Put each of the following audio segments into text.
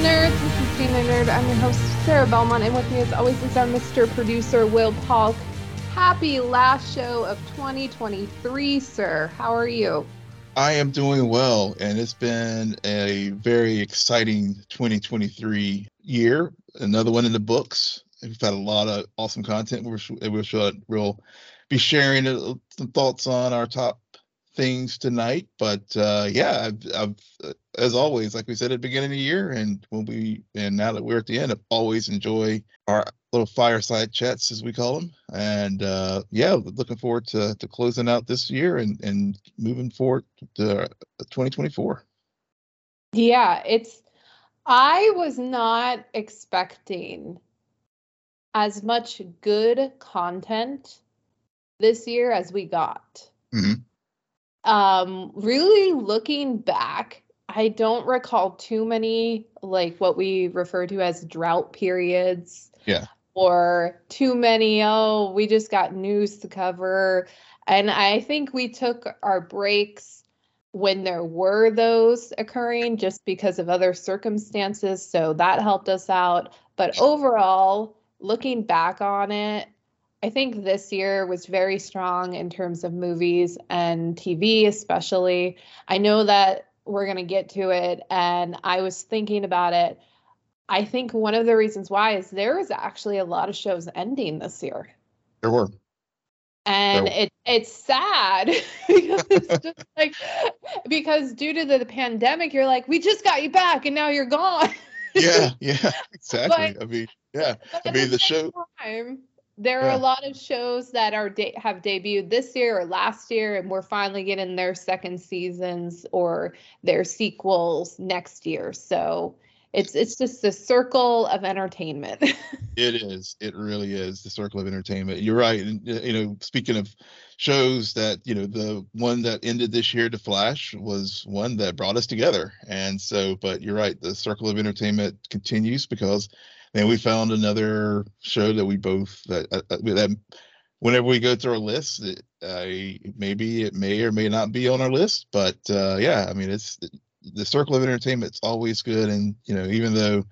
nerds. This is Scene N Nerd. I'm your host, Sarah Belmont, and with me, as always, is our Mr. Producer, Will Polk. Happy last show of 2023, sir. How are you? I am doing well, and it's been a very exciting 2023 year. Another one in the books. We've had a lot of awesome content. We're, we're, we'll be sharing uh, some thoughts on our top things tonight. But uh, yeah, I've, I've, uh, as always, like we said at the beginning of the year, and when we and now that we're at the end, I always enjoy our little fireside chats as we call them. And uh, yeah, looking forward to to closing out this year and and moving forward to 2024. Yeah, it's. I was not expecting as much good content this year as we got. Mm-hmm um really looking back i don't recall too many like what we refer to as drought periods yeah. or too many oh we just got news to cover. And i think we took our breaks when there were those occurring just because of other circumstances so that helped us out. But overall looking back on it I think this year was very strong in terms of movies and TV, especially. I know that we're going to get to it, and I was thinking about it. I think one of the reasons why is there was actually a lot of shows ending this year. There were. And there were. it it's sad because it's just like because due to the, the pandemic, you're like, we just got you back and now you're gone. yeah, yeah, exactly. But, I mean, yeah. I mean the show time, there are a lot of shows that are de- have debuted this year or last year and we're finally getting their second seasons or their sequels next year. So it's it's just the circle of entertainment. It is. It really is the circle of entertainment. You're right. And uh, you know speaking of shows that you know the one that ended this year the flash was one that brought us together. And so but you're right the circle of entertainment continues because and we found another show that we both that, uh, uh that whenever we go through our list, it, uh, maybe it may or may not be on our list, but uh, yeah, I mean it's the circle of entertainment. Always good, and you know even though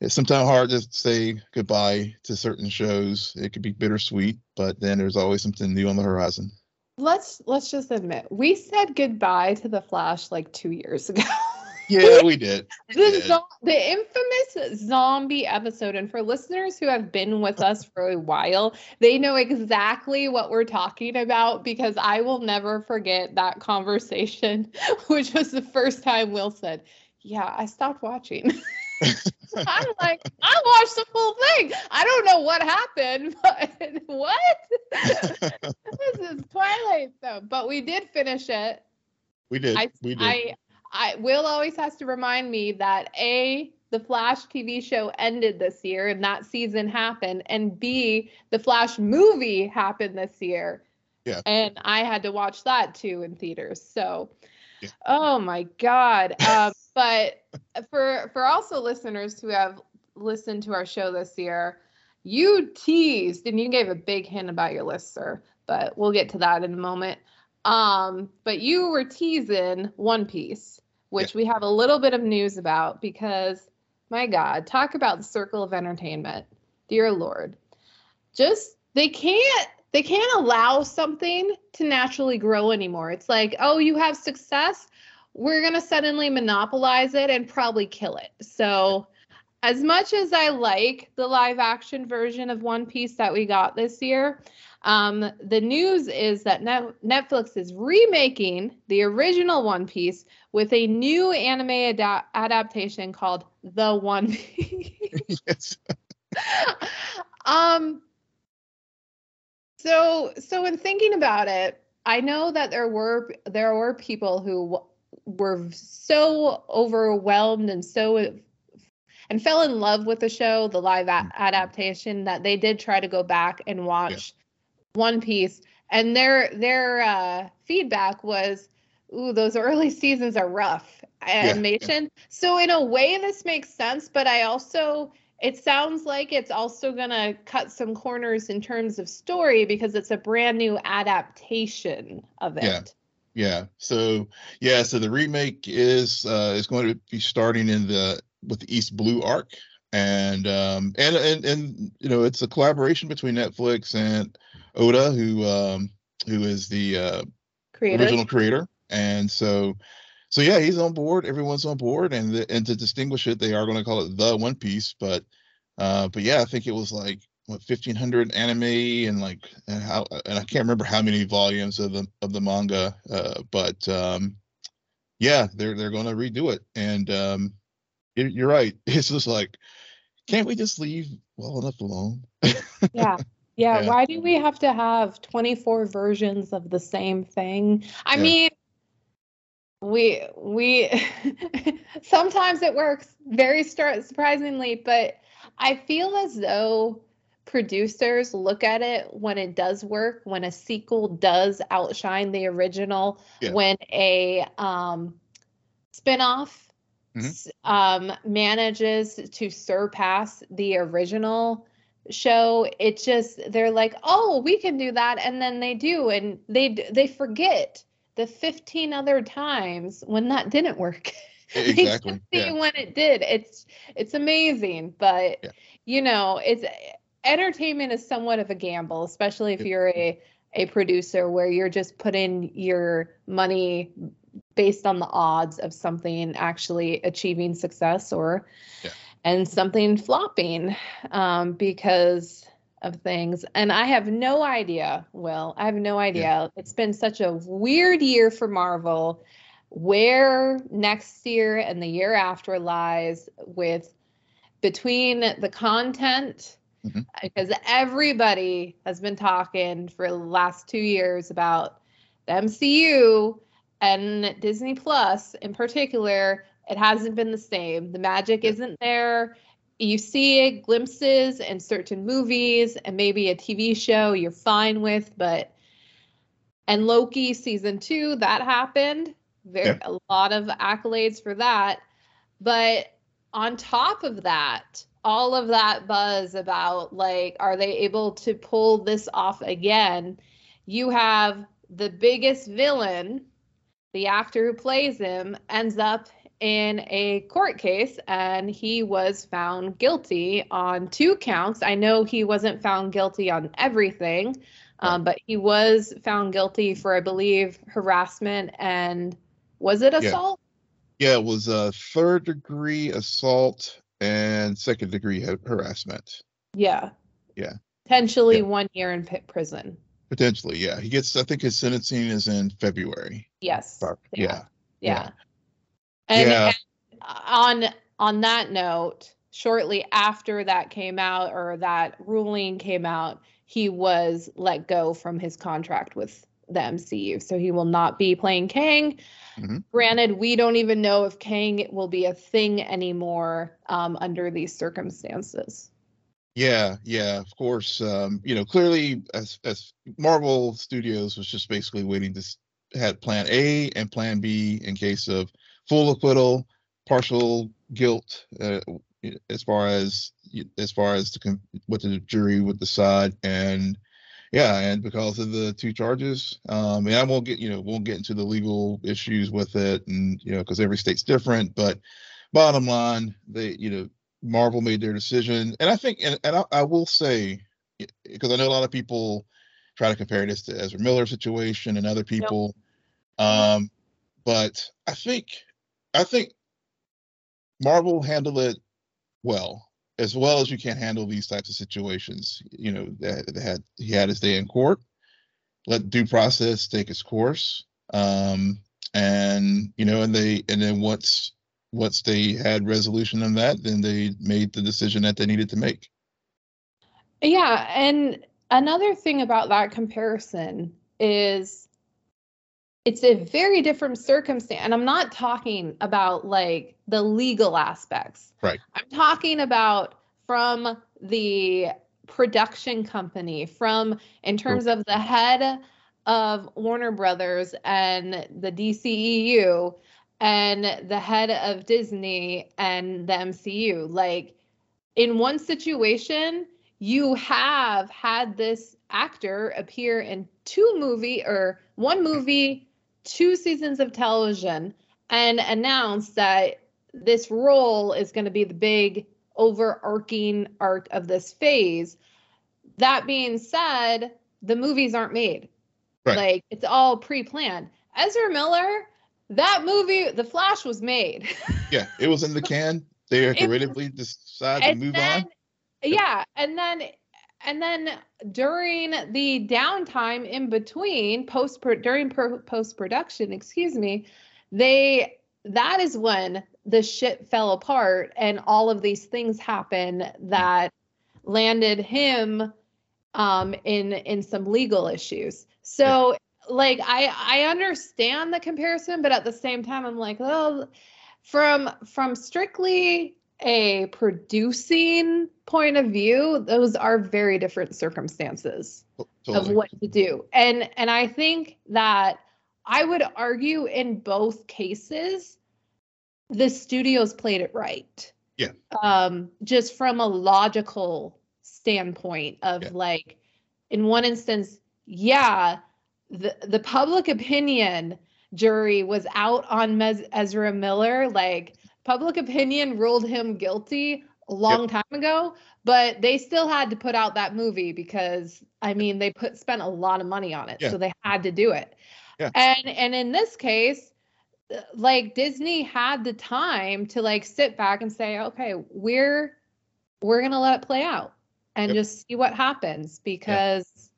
it's sometimes hard to say goodbye to certain shows, it could be bittersweet, but then there's always something new on the horizon. Let's let's just admit we said goodbye to the Flash like two years ago. Yeah, we did. We the, did. Zo- the infamous zombie episode. And for listeners who have been with us for a while, they know exactly what we're talking about because I will never forget that conversation, which was the first time Will said, Yeah, I stopped watching. I'm like, I watched the full thing. I don't know what happened, but what? this is Twilight though. But we did finish it. We did. I, we did. I I Will always has to remind me that A, the Flash TV show ended this year and that season happened, and B, the Flash movie happened this year. Yeah. And I had to watch that too in theaters. So yeah. oh my God. Um, but for for also listeners who have listened to our show this year, you teased and you gave a big hint about your list, sir. But we'll get to that in a moment. Um, but you were teasing One Piece, which yeah. we have a little bit of news about because, my God, talk about the circle of entertainment, dear Lord. Just they can't they can't allow something to naturally grow anymore. It's like, oh, you have success, we're gonna suddenly monopolize it and probably kill it. So as much as I like the live action version of One Piece that we got this year, um, the news is that Netflix is remaking the original One Piece with a new anime ad- adaptation called The One Piece. yes. um. So, so in thinking about it, I know that there were there were people who were so overwhelmed and so and fell in love with the show, the live a- adaptation, that they did try to go back and watch one Piece, and their their uh, feedback was, "Ooh, those early seasons are rough animation." Yeah, yeah. So in a way, this makes sense, but I also it sounds like it's also gonna cut some corners in terms of story because it's a brand new adaptation of it. Yeah. Yeah. So yeah. So the remake is uh, is going to be starting in the with the East Blue arc, and um, and and and you know it's a collaboration between Netflix and Oda, who um, who is the uh, creator. original creator, and so so yeah, he's on board. Everyone's on board, and the, and to distinguish it, they are going to call it the One Piece. But uh, but yeah, I think it was like what 1500 anime and like and how and I can't remember how many volumes of the of the manga. Uh, but um, yeah, they're they're going to redo it, and um, you're right. It's just like, can't we just leave well enough alone? yeah. Yeah, yeah, why do we have to have 24 versions of the same thing? I yeah. mean, we we sometimes it works very surprisingly, but I feel as though producers look at it when it does work, when a sequel does outshine the original, yeah. when a um spinoff mm-hmm. um, manages to surpass the original show it just they're like oh we can do that and then they do and they they forget the 15 other times when that didn't work exactly yeah. when it did it's it's amazing but yeah. you know it's entertainment is somewhat of a gamble especially if you're a a producer where you're just putting your money based on the odds of something actually achieving success or yeah. and something flopping um, because of things and i have no idea will i have no idea yeah. it's been such a weird year for marvel where next year and the year after lies with between the content mm-hmm. because everybody has been talking for the last two years about the mcu and Disney Plus in particular, it hasn't been the same. The magic isn't there. You see glimpses in certain movies and maybe a TV show you're fine with, but and Loki season two, that happened. Very yeah. a lot of accolades for that. But on top of that, all of that buzz about like, are they able to pull this off again? You have the biggest villain the actor who plays him ends up in a court case and he was found guilty on two counts. I know he wasn't found guilty on everything, um, but he was found guilty for, I believe, harassment and was it assault? Yeah, yeah it was a third degree assault and second degree harassment. Yeah. Yeah. Potentially yeah. one year in prison. Potentially, yeah. He gets. I think his sentencing is in February. Yes. Yeah. Yeah. yeah. And, yeah. and on on that note, shortly after that came out or that ruling came out, he was let go from his contract with the MCU. So he will not be playing Kang. Mm-hmm. Granted, we don't even know if Kang will be a thing anymore um, under these circumstances. Yeah, yeah, of course. Um, you know, clearly, as as Marvel Studios was just basically waiting to had Plan A and Plan B in case of full acquittal, partial guilt, uh, as far as as far as the, what the jury would decide, and yeah, and because of the two charges, um, and I won't get you know won't get into the legal issues with it, and you know because every state's different, but bottom line, they you know Marvel made their decision, and I think, and, and I, I will say, because I know a lot of people try to compare this to Ezra Miller situation and other people, yep. um, but I think, I think Marvel handled it well, as well as you can handle these types of situations. You know, that, that had he had his day in court, let due process take its course, um, and you know, and they, and then once once they had resolution on that, then they made the decision that they needed to make. Yeah, and another thing about that comparison is it's a very different circumstance and i'm not talking about like the legal aspects. Right. I'm talking about from the production company from in terms hmm. of the head of warner brothers and the dceu and the head of Disney and the MCU. Like in one situation, you have had this actor appear in two movie or one movie, two seasons of television and announced that this role is going to be the big overarching arc of this phase. That being said, the movies aren't made. Right. Like it's all pre-planned. Ezra Miller, that movie, The Flash was made. yeah, it was in the can. They creatively decided to move then, on. Yeah, and then and then during the downtime in between post during post production, excuse me, they that is when the shit fell apart and all of these things happen that landed him um, in in some legal issues. So like I I understand the comparison, but at the same time I'm like, oh, from from strictly a producing point of view, those are very different circumstances oh, totally. of what to do. And and I think that I would argue in both cases the studios played it right. Yeah. Um just from a logical standpoint of yeah. like in one instance, yeah, the the public opinion jury was out on Mez- Ezra Miller like public opinion ruled him guilty a long yep. time ago, but they still had to put out that movie because I mean they put spent a lot of money on it, yeah. so they had to do it. Yeah. And and in this case, uh, like Disney had the time to like sit back and say, okay, we're we're gonna let it play out and yep. just see what happens because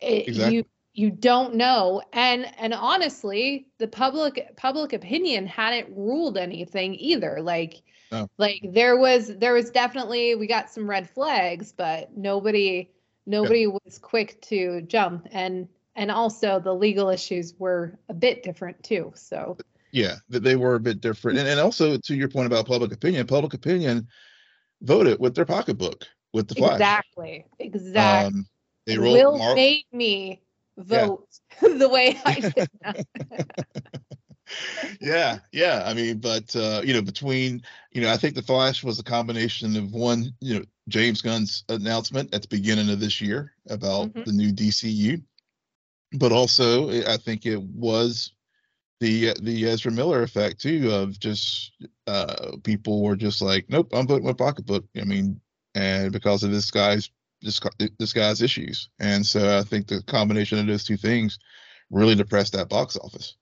yeah. it, exactly. you you don't know. And and honestly the public public opinion hadn't ruled anything either. Like no. like there was there was definitely we got some red flags but nobody nobody yeah. was quick to jump. And and also the legal issues were a bit different too so. Yeah they were a bit different. And, and also to your point about public opinion public opinion voted with their pocketbook with the Flash exactly. Exactly um, they will Mar- made me vote yeah. the way I did. yeah, yeah. I mean, but uh, you know, between you know, I think the Flash was a combination of one, you know, James Gunn's announcement at the beginning of this year about mm-hmm. the new DCU, but also I think it was the the Ezra Miller effect too of just uh, people were just like, nope, I'm voting my pocketbook. I mean, and because of this guy's this this guy's issues, and so I think the combination of those two things really depressed that box office.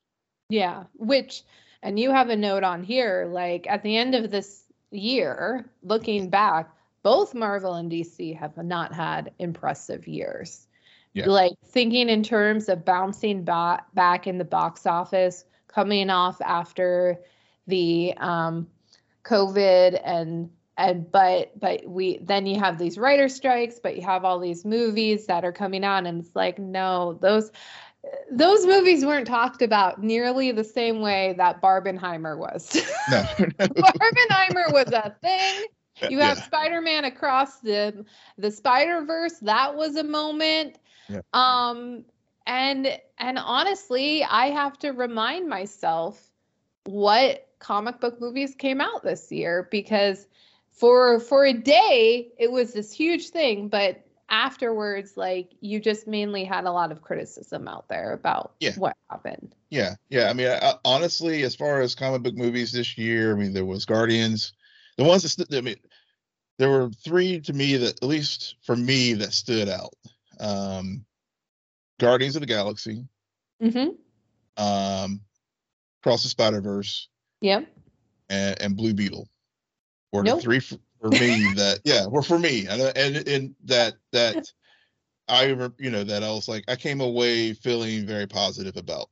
Yeah, which and you have a note on here like at the end of this year, looking back, both Marvel and DC have not had impressive years. Yeah. Like thinking in terms of bouncing back back in the box office, coming off after the um, COVID and and but but we then you have these writer strikes but you have all these movies that are coming out and it's like no those those movies weren't talked about nearly the same way that Barbenheimer was. No. Barbenheimer was a thing. You have yeah. Spider-Man across the the Spider-Verse. That was a moment. Yeah. Um and and honestly, I have to remind myself what comic book movies came out this year because for for a day it was this huge thing but afterwards like you just mainly had a lot of criticism out there about yeah. what happened. Yeah yeah i mean I, honestly as far as comic book movies this year i mean there was guardians the ones that i mean there were three to me that at least for me that stood out. Um guardians of the galaxy. Mm-hmm. um cross the spider verse yep. And, and blue beetle were nope. three for, for me that yeah were for me and and and that that I remember you know that I was like I came away feeling very positive about.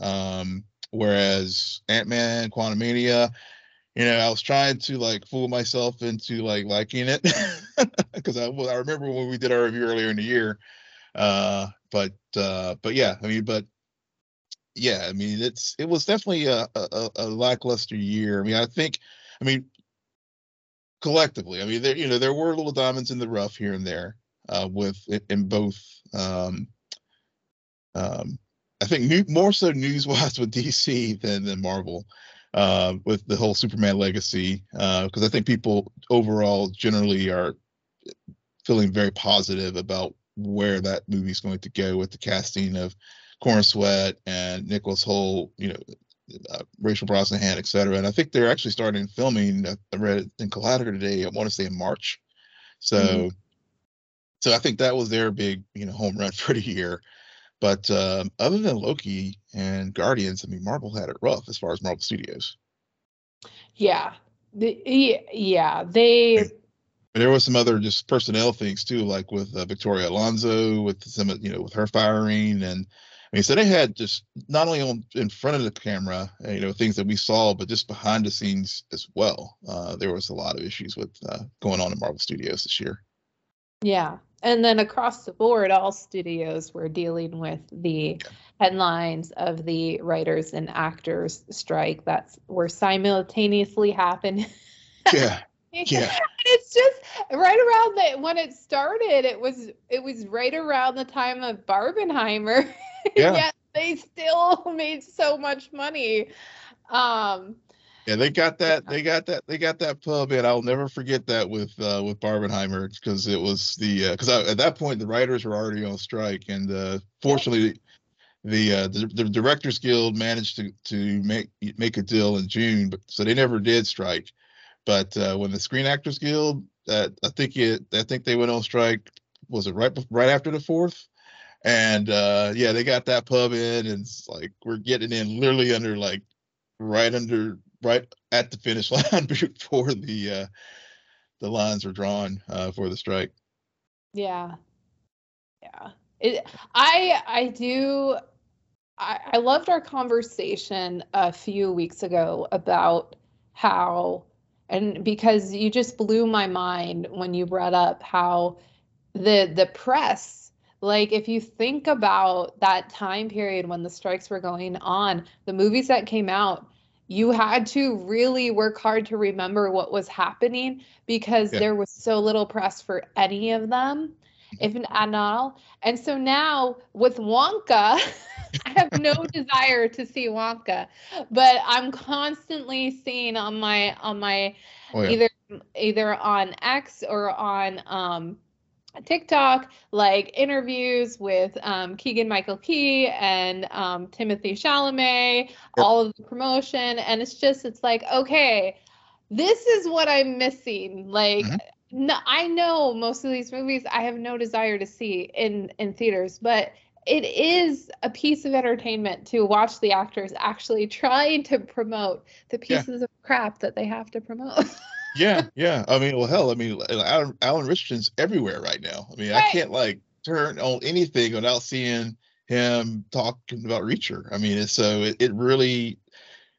Um, whereas Ant Man, Quantum Quantumania, you know, I was trying to like fool myself into like liking it because I I remember when we did our review earlier in the year. Uh, but uh, but yeah, I mean, but yeah, I mean, it's it was definitely a, a, a lackluster year. I mean, I think, I mean, collectively. I mean, there you know there were little diamonds in the rough here and there uh, with in both. Um, um, I think new, more so news wise with DC than than Marvel uh, with the whole Superman legacy because uh, I think people overall generally are feeling very positive about where that movie is going to go with the casting of Corenswet and Nicholas Hoult. You know, uh, Rachel Brosnahan, et cetera. And I think they're actually starting filming. I read in Collider today. I want to say in March. So, Mhm. so I think that was their big, you know, home run for the year. But um, other than Loki and Guardians, I mean, Marvel had it rough as far as Marvel Studios. Yeah. The, ye- yeah, they But there was some other just personnel things too, like with uh, Victoria Alonso, with some, you know, with her firing, and mean, so they had just not only on in front of the camera, uh, you know, things that we saw, but just behind the scenes as well. Uh, there was a lot of issues with uh, going on in Marvel Studios this year. Yeah. And then across the board, all studios were dealing with the headlines of the writers and actors strike that were simultaneously happening. Yeah, yeah, it's just right around the when it started, it was it was right around the time of Barbenheimer. Yeah. Yet they still made so much money. Um yeah. They got that. They got that. They got that pub, and I'll never forget that with uh, with Barbenheimer because it was the because at that point the writers were already on strike, and uh, fortunately. the uh, the, the directors guild managed to to make make a deal in June, but so they never did strike. But uh, when the Screen Actors Guild, uh, I think it, I think they went on strike. Was it right right after the fourth? And uh, yeah, they got that pub in, and it's like we're getting in literally under like right under right at the finish line before the uh, the lines are drawn uh, for the strike. Yeah. Yeah. It, I I do I, I loved our conversation a few weeks ago about how and because you just blew my mind when you brought up how the the press like if you think about that time period when the strikes were going on the movies that came out you had to really work hard to remember what was happening because Yeah. there was so little press for any of them if n- at all. And so now with wonka i have no desire to see wonka but i'm constantly seeing on my on my Oh yeah, either either on X or on um, TikTok, like interviews with um, Keegan Michael Key and um, Timothée Chalamet, all of the promotion, and it's just it's like okay, this is what I'm missing. Like, Mhm. no, I know most of these movies I have no desire to see in in theaters, but it is a piece of entertainment to watch the actors actually trying to promote the Yeah. pieces of crap that they have to promote. yeah, yeah. I mean, well, hell, I mean, Alan, Alan Ritchson's everywhere right now. I mean, I can't like turn on anything without seeing him talking about Reacher. I mean, it's so it, it really,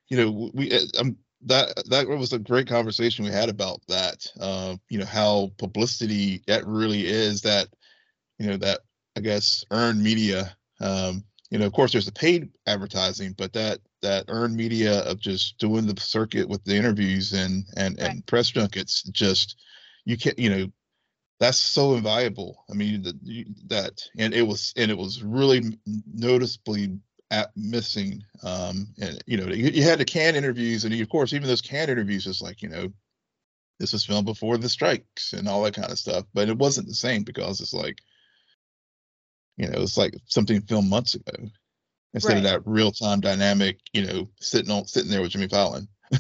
you know, we uh, um that that was a great conversation we had about that. Uh, you know, how publicity that really is that, you know, that I guess earned media. Um, you know, of course, there's the paid advertising, but that that earned media of just doing the circuit with the interviews and and Right. and press junkets, just you can't, you know, that's so invaluable. I mean, that that and it was and it was really noticeably at missing. Um, and you know, you, you had the canned interviews, and of course, even those canned interviews, is like you know, this was filmed before the strikes and all that kind of stuff. But it wasn't the same because it's like, you know, it's like something filmed months ago instead of that real time dynamic, you know, sitting on sitting there with Jimmy Fallon.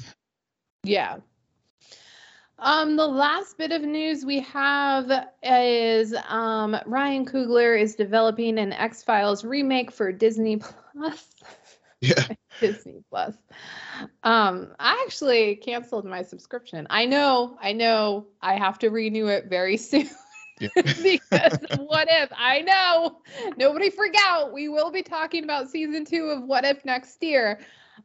Yeah. Um, the last bit of news we have is um, Ryan Coogler is developing an X Files remake for Disney Plus. Yeah. Disney Plus. Um, I actually canceled my subscription. I know, I know, I have to renew it very soon. Yeah. because what if I know nobody freak out. We will be talking about season two of What If next year.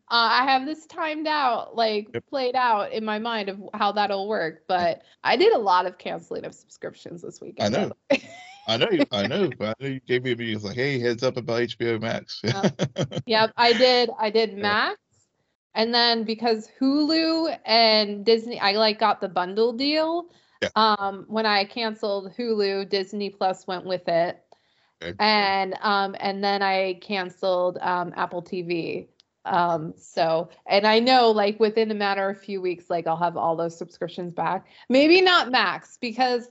Uh, I have this timed out, like Yep. played out in my mind of how that'll work. But I did a lot of canceling of subscriptions this weekend. I know. I know, you, I know, but I know you gave me a video. Like, hey, heads up about HBO Max. Uh, yep, I did. I did. Max, and then because Hulu and Disney, I like got the bundle deal. Yeah. Um, when I canceled Hulu, Disney Plus went with it, Okay. and um, and then I canceled um, Apple TV. Um, so, and I know like within a matter of a few weeks, like I'll have all those subscriptions back. Maybe not Max because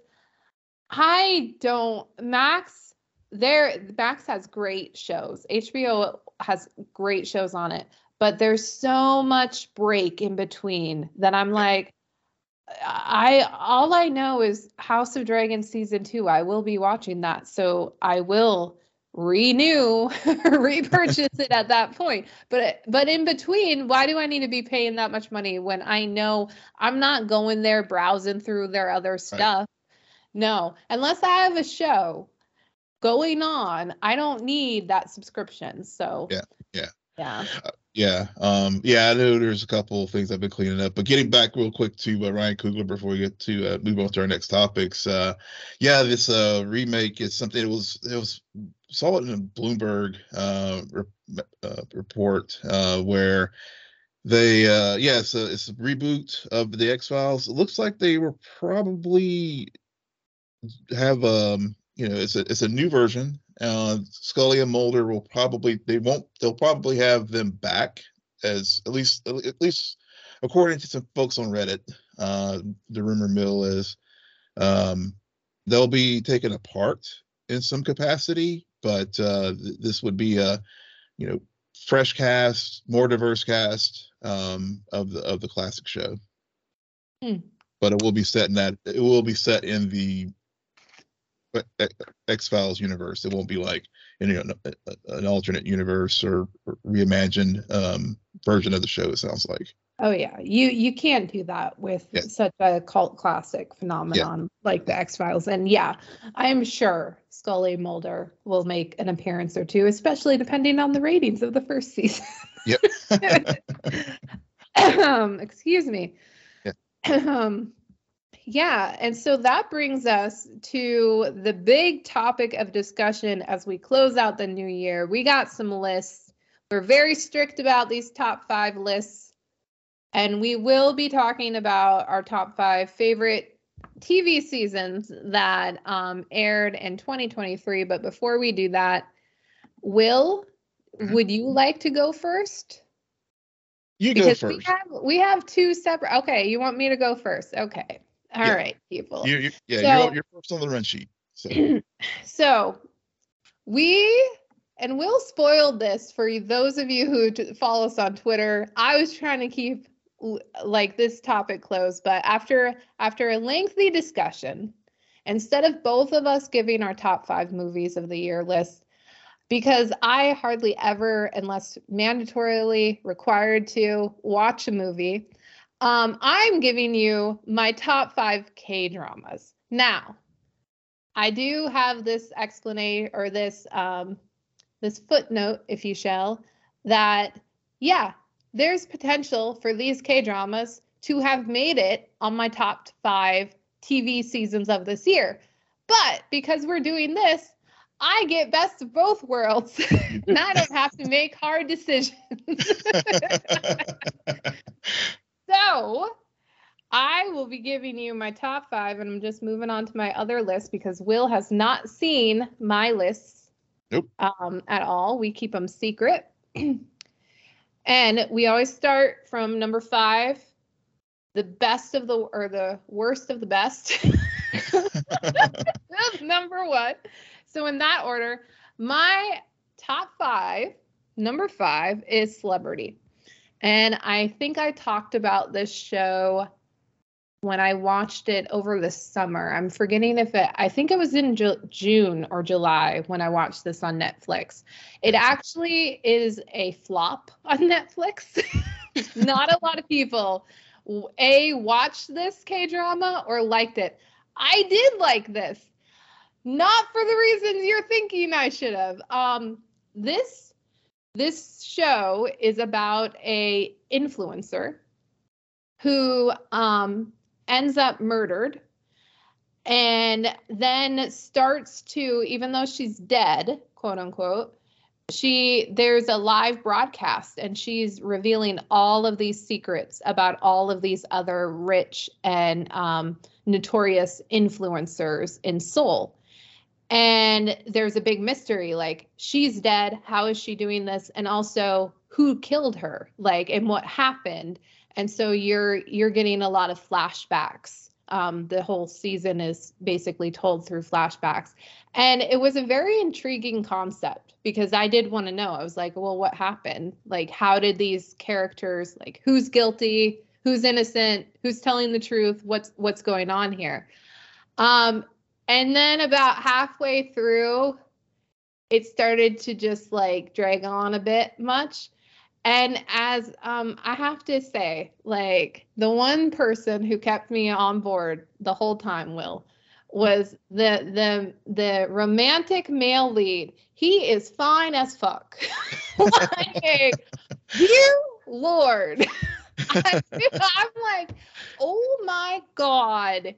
I don't Max there Max has great shows. HBO has great shows on it, but there's so much break in between that I'm like, I all I know is House of Dragons season two. I will be watching that, so I will renew, repurchase it at that point. But but in between, why do I need to be paying that much money when I know I'm not going there browsing through their other stuff? Right. No, unless I have a show going on, I don't need that subscription. So yeah, yeah, yeah. Uh, yeah, um, yeah, I know there's a couple of things I've been cleaning up, but getting back real quick to uh, Ryan Coogler before we get to uh, move on to our next topics. Uh, yeah, this uh, remake is something. It was it was saw it in a Bloomberg uh, re- uh, report uh, where they uh, yeah, it's a, it's a reboot of the X Files. It looks like they were probably have um you know it's a it's a new version uh, Scully and Mulder will probably they won't they'll probably have them back as at least at least according to some folks on Reddit. Uh, the rumor mill is um, they'll be taken apart in some capacity, but uh, th- this would be a you know fresh cast, more diverse cast um, of the of the classic show. Hmm. But it will be set in that it will be set in the X Files universe. It won't be like you know an alternate universe or, reimagined um, version of the show. It sounds like. Oh yeah, you you can't do that with yeah. such a cult classic phenomenon yeah. like the X Files, and yeah, I am sure Scully Mulder will make an appearance or two, especially depending on the ratings of the first season. Yep. um, excuse me. Yeah. um, yeah, and so that brings us to the big topic of discussion as we close out the new year. We got some lists. We're very strict about these top five lists, and we will be talking about our top five favorite TV seasons that um, aired in 2023. But before we do that, Will, mm-hmm. would you like to go first? You because go first. We have, we have two separate. Okay, you want me to go first? Okay. All yeah. right, people. You, you, yeah, so, you're, you're first on the run sheet. So. so we and Will spoiled this for those of you who t- follow us on Twitter. I was trying to keep like this topic closed, but after after a lengthy discussion, instead of both of us giving our top five movies of the year list, because I hardly ever, unless mandatorily required to, watch a movie. Um, I'm giving you my top five K dramas. Now, I do have this explanation or this um, this footnote, if you shall, that yeah, there's potential for these K dramas to have made it on my top five TV seasons of this year. But because we're doing this, I get best of both worlds. and I don't have to make hard decisions. So I will be giving you my top five, and I'm just moving on to my other list because Will has not seen my lists nope. um, at all. We keep them secret. and we always start from number five, the best of the, or the worst of the best. number one. So, in that order, my top five, number five is celebrity. And I think I talked about this show when I watched it over the summer. I'm forgetting if it, I think it was in Ju- June or July when I watched this on Netflix. It actually is a flop on Netflix. Not a lot of people, A, watched this K drama or liked it. I did like this. Not for the reasons you're thinking I should have. Um, this this show is about a influencer who um, ends up murdered and then starts to even though she's dead quote unquote she there's a live broadcast and she's revealing all of these secrets about all of these other rich and um, notorious influencers in seoul and there's a big mystery like she's dead how is she doing this and also who killed her like and what happened and so you're you're getting a lot of flashbacks Um, the whole season is basically told through flashbacks. And it was a very intriguing concept because I did want to know. I was like, well, what happened? Like, how did these characters, like, who's guilty? Who's innocent? Who's telling the truth? What's what's going on here? Um, and then about halfway through, it started to just like drag on a bit much. And as um, I have to say, like the one person who kept me on board the whole time, Will, was the the the romantic male lead. He is fine as fuck. like, dear Lord. I, am like, oh my god,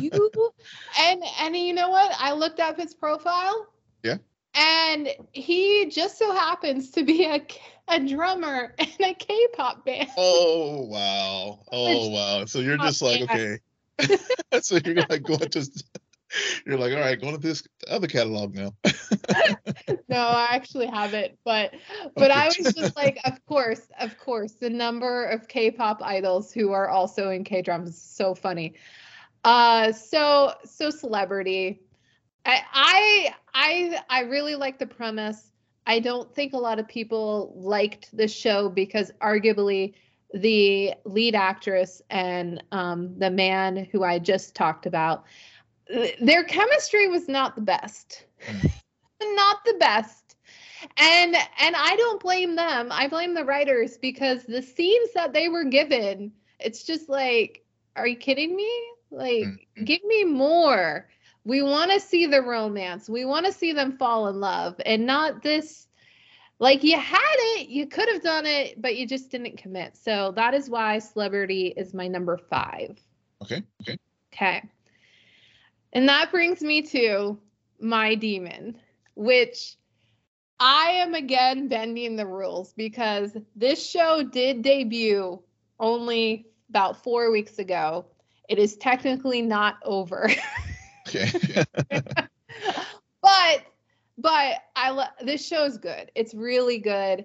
you and and you know what? I looked up his profile. Yeah. And he just so happens to be a a drummer in a K-pop band. Oh wow! Oh wow! So you're just like okay. so you're like going to you're like all right going to this other catalog now. No i actually haven't but but okay. i was just like of course of course the number of k-pop idols who are also in k-dramas is so funny. Uh so so celebrity. I, I i i really like the premise. I don't think a lot of people liked the show because arguably the lead actress and um, the man who I just talked about, their chemistry was not the best. Mm. not the best. And and I don't blame them. I blame the writers because the scenes that they were given, it's just like, are you kidding me? Like, mm-hmm. give me more we want to see the romance we want to see them fall in love and not this like you had it you could have done it but you just didn't commit so that is why celebrity is my number five okay okay okay and that brings me to my demon which i am again bending the rules because this show did debut only about four weeks ago it is technically not over Okay. but but I love this show's good. It's really good.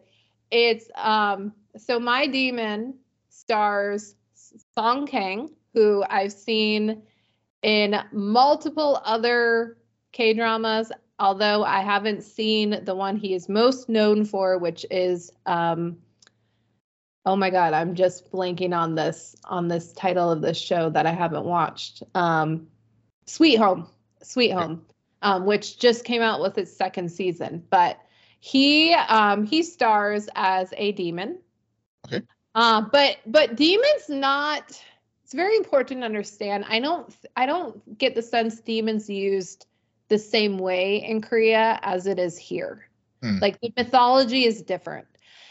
It's um so my demon stars Song Kang, who I've seen in multiple other K dramas, although I haven't seen the one he is most known for, which is um oh my god, I'm just blanking on this on this title of this show that I haven't watched. Um Sweet Home, Sweet Home, um, which just came out with its second season. But he um, he stars as a demon. Okay. Uh, but but demons not. It's very important to understand. I don't I don't get the sense demons used the same way in Korea as it is here. Hmm. Like the mythology is different.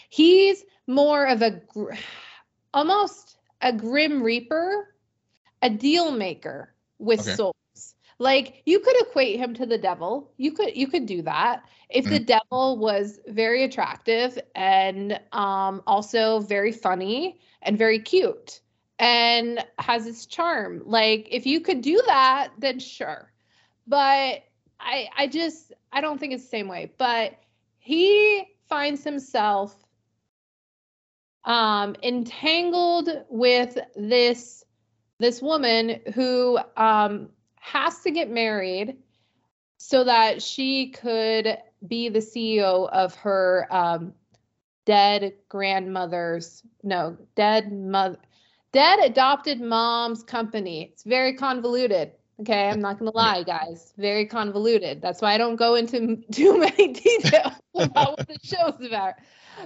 He's more of a gr- almost a grim reaper, a deal maker with okay. soul. Like you could equate him to the devil. You could you could do that if the mm. devil was very attractive and um, also very funny and very cute and has its charm. Like if you could do that, then sure. But I I just I don't think it's the same way. But he finds himself um entangled with this this woman who um has to get married so that she could be the CEO of her um, dead grandmother's no dead mother dead adopted mom's company. It's very convoluted. Okay, I'm not gonna lie, guys. Very convoluted. That's why I don't go into too many details about what the show's about.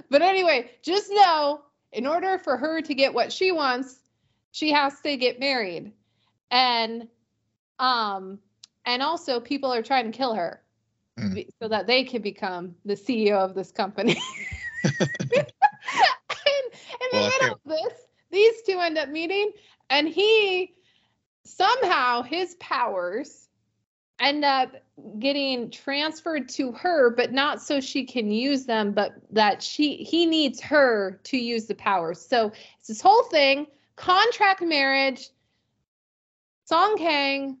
But anyway, just know in order for her to get what she wants, she has to get married. And um, and also people are trying to kill her mm. so that they can become the CEO of this company. and, in well, the middle of this, these two end up meeting, and he somehow his powers end up getting transferred to her but not so she can use them but that she he needs her to use the powers so it's this whole thing contract marriage song kang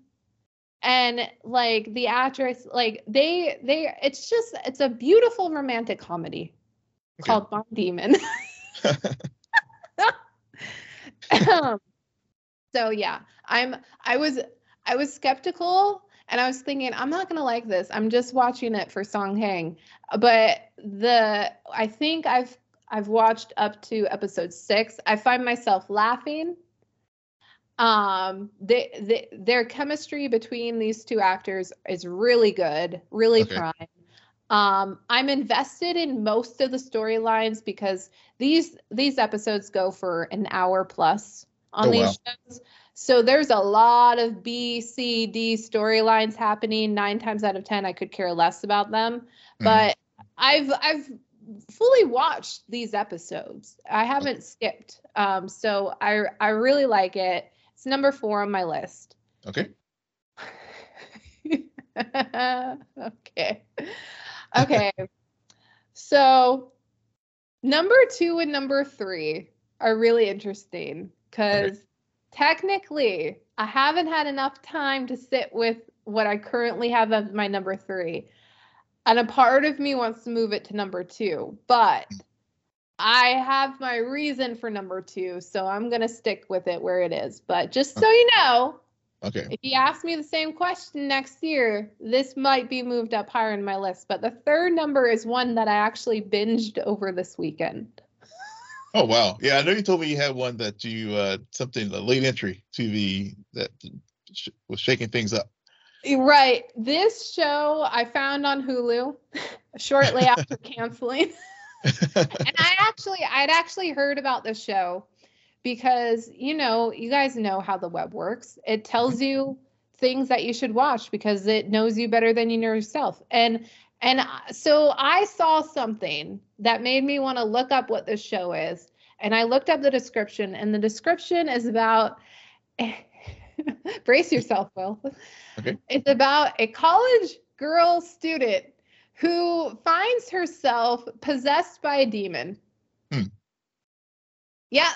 and like the actress like they they it's just it's a beautiful romantic comedy okay. called Bond Demon. um, So yeah, I'm I was I was skeptical and I was thinking I'm not going to like this. I'm just watching it for Song Kang. But the I think I've I've watched up to episode 6. I find myself laughing. Um they, they their chemistry between these two actors is really good, really Okay. prime. Um I'm invested in most of the storylines because these these episodes go for an hour plus on Oh, these wow. shows. So there's a lot of B, C, D storylines happening. Nine times out of ten, I could care less about them. Mhm. But I've I've fully watched these episodes. I haven't skipped. Um, so I I really like it. It's number four on my list. Okay. okay. Okay. so number two and number three are really interesting because technically I haven't had enough time to sit with what I currently have as my number three. And a part of me wants to move it to number two, but I have my reason for number two, so I'm gonna stick with it where it is. But just so you know, Okay. if you ask me the same question next year, this might be moved up higher in my list. But the third number is one that I actually binged over this weekend. Oh wow. Yeah, I know you told me you had one that you uh something a late entry to the that sh- was shaking things up. Right. This show I found on Hulu shortly after canceling. and I actually I'd actually heard about the show because you know, you guys know how the web works. It tells you things that you should watch because it knows you better than you know yourself. And and so I saw something that made me want to look up what this show is. And I looked up the description and the description is about brace yourself, Will. Okay. It's about a college girl student who finds herself possessed by a demon. Hmm. Yeah.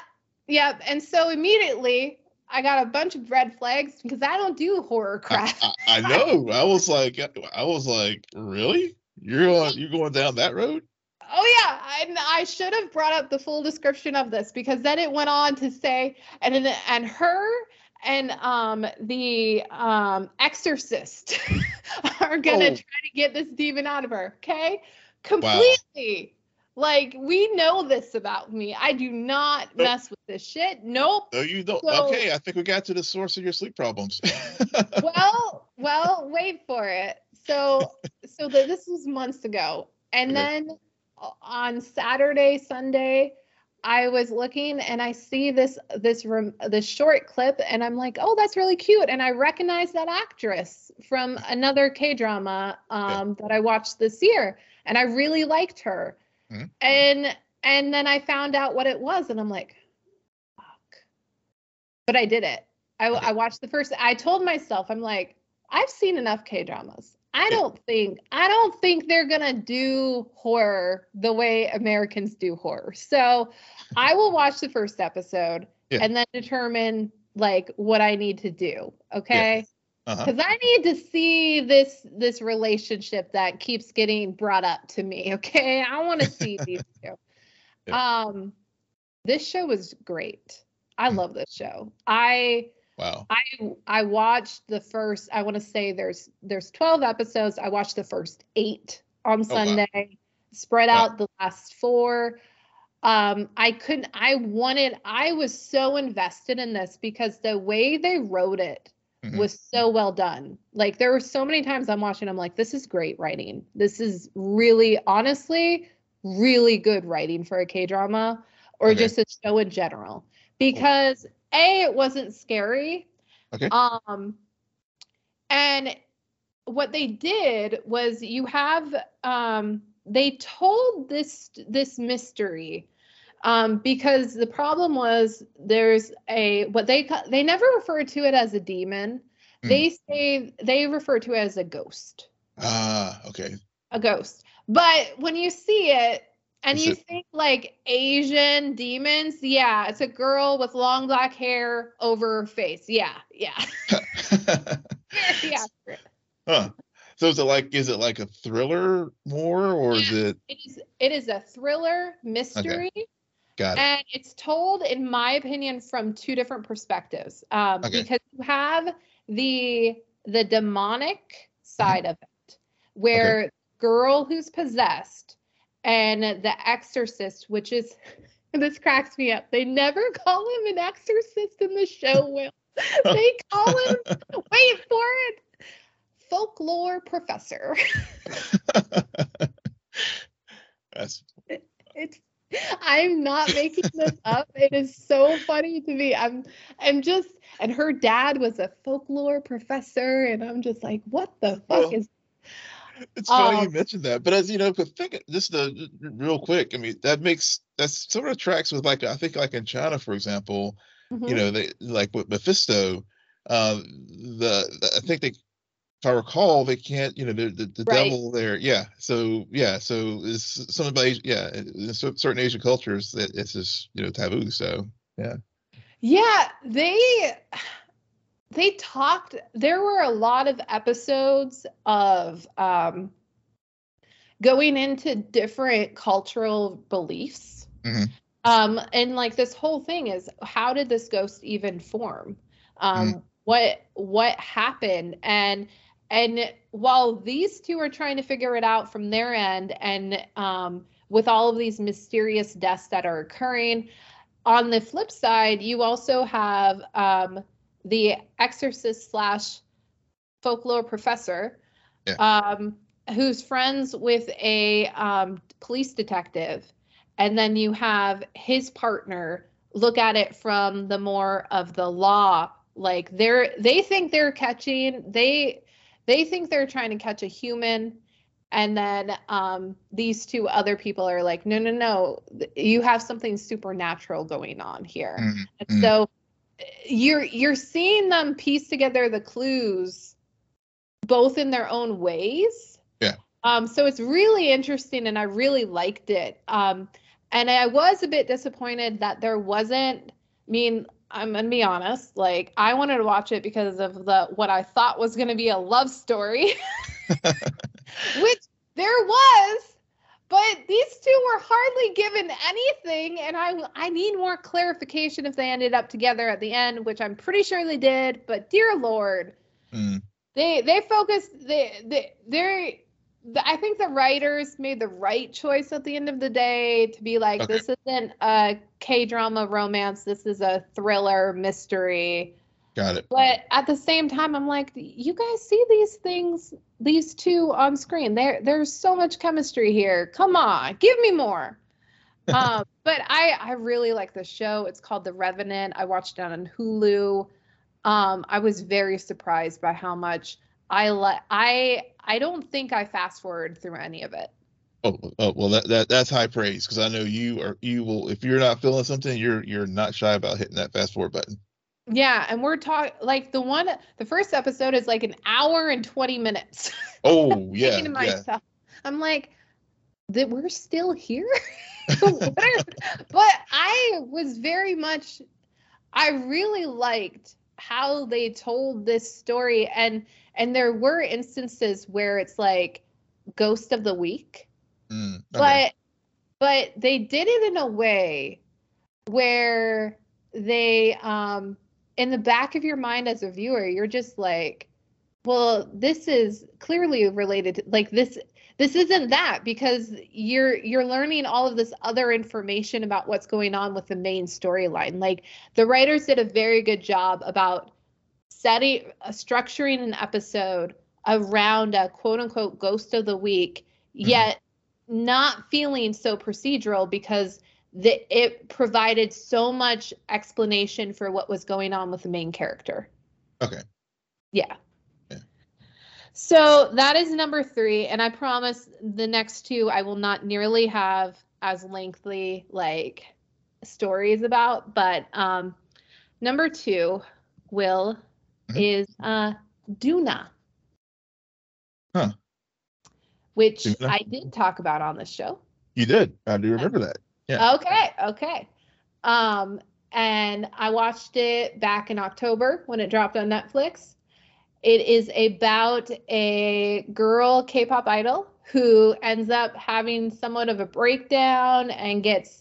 Yeah. And so immediately I got a bunch of red flags because I don't do horror crap. I, I know. I was like I was like, really? You're on you're going down that road? Oh yeah, I, I should have brought up the full description of this because then it went on to say and and her and um the um exorcist are gonna Oh. try to get this demon out of her. Okay, completely. Like we know this about me. I do not Nope. mess with this shit. Nope. No, you don't. So- okay, I think we got to the source of your sleep problems. well, well, wait for it. So, so the, this was months ago, and then uh, on Saturday, Sunday, I was looking and I see this this rem- this short clip, and I'm like, oh, that's really cute, and I recognize that actress from another K drama um, that I watched this year, and I really liked her, Mhm. and and then I found out what it was, and I'm like, fuck, but I did it. I, Okay. I watched the first. I told myself, I'm like, I've seen enough K dramas. I don't think I don't think they're gonna do horror the way Americans do horror. So I will watch the first episode Yeah. and then determine like what I need to do. Okay. Because I need to see this this relationship that keeps getting brought up to me. Okay. I want to see these two. Um this show was great. I Hmm. love this show. I Wow. I I watched the first. I want to say there's there's 12 episodes. I watched the first eight on wow. Sunday. Spread Wow. out the last four. Um, I couldn't. I wanted. I was so invested in this because the way they wrote it Mhm. was so well done. Like there were so many times I'm watching. I'm like, this is great writing. This is really, honestly, really good writing for a K drama or Okay. just a show in general. Because a, it wasn't scary. Okay. Um, and what they did was you have um they told this this mystery um because the problem was there's a what they they never refer to it as a demon Hmm. they say they refer to it as a ghost Ah, okay. a ghost but when you see it and Is you it- think like asian demons yeah it's a girl with long black hair over her face yeah yeah yeah huh. So is it like is it like a thriller more or is it It is it is a thriller mystery. Got it. And it's told, in my opinion, from two different perspectives. Um, Okay. Because you have the the demonic side of it, where girl who's possessed, and the exorcist, which is this cracks me up. They never call him an exorcist in the show. Will they call him? wait for it. Folklore professor. That's It's I'm not making this up. It is so funny to me. I'm I'm just and her dad was a folklore professor and I'm just like, what the fuck Well, is it's funny you Um, mentioned that, but as you know, but think just the real quick. I mean, that makes that sort of tracks with like I think like in China, for example, you Mhm. know, they like with Mephisto, uh, the, the I think they, if I recall, they can't, you know, the the, the Right. devil there, yeah. So yeah, so it's something about yeah, in certain Asian cultures that it's just you know taboo. So yeah, Yeah, they they talked there were a lot of episodes of um going into different cultural beliefs. Mhm. Um and like this whole thing is how did this ghost even form? Um what what happened and and while these two are trying to figure it out from their end and um with all of these mysterious deaths that are occurring on the flip side, you also have um, the exorcist slash folklore professor, Yeah. um, who's friends with a um, police detective, and then you have his partner look at it from the more of the law. Like they're they think they're catching they they think they're trying to catch a human and then um, these two other people are like no no no you have something supernatural going on here Mm, and mm. so you're you're seeing them piece together the clues both in their own ways Yeah. um so it's really interesting and i really liked it um and i was a bit disappointed that there wasn't i mean i'm gonna be honest like i wanted to watch it because of the what i thought was gonna be a love story. Which there was but these two were hardly given anything and i i need more clarification if they ended up together at the end which i'm pretty sure they did but dear lord. Mm, they they focused they they they're the, I think the writers made the right choice at the end of the day to be like, Okay. this isn't a K drama romance. This is a thriller mystery. got it. But at the same time, I'm like, you guys see these things, these two on screen. There, there's so much chemistry here. Come on, give me more. um, but I, I really like the show. It's called The Revenant. I watched it on Hulu. Um, I was very surprised by how much I let. I, I don't think I fast forward through any of it. Oh, oh well, that, that that's high praise because I know you are you will if you're not feeling something, you're you're not shy about hitting that fast forward button. Yeah, and we're talking like the one, the first episode is like an hour and twenty minutes. Oh yeah, yeah. myself, I'm like, that we're still here. But I was very much, I really liked how they told this story, and and there were instances where it's like ghost of the week, Mm, okay. but but they did it in a way where they um in the back of your mind as a viewer you're just like well this is clearly related to like this this isn't that because you're you're learning all of this other information about what's going on with the main storyline like the writers did a very good job about setting uh, structuring an episode around a quote unquote ghost of the week yet not feeling so procedural because the, it provided so much explanation for what was going on with the main character. Okay. Yeah. Yeah. So that is number three, and I promise the next two I will not nearly have as lengthy like stories about. But um, number two, Will. Is uh, Doona. Huh. Which Doona. I did talk about on the show. You did. I do remember that. Yeah. Okay, okay. Um, and I watched it back in October when it dropped on Netflix. It is about a girl K-pop idol who ends up having somewhat of a breakdown and gets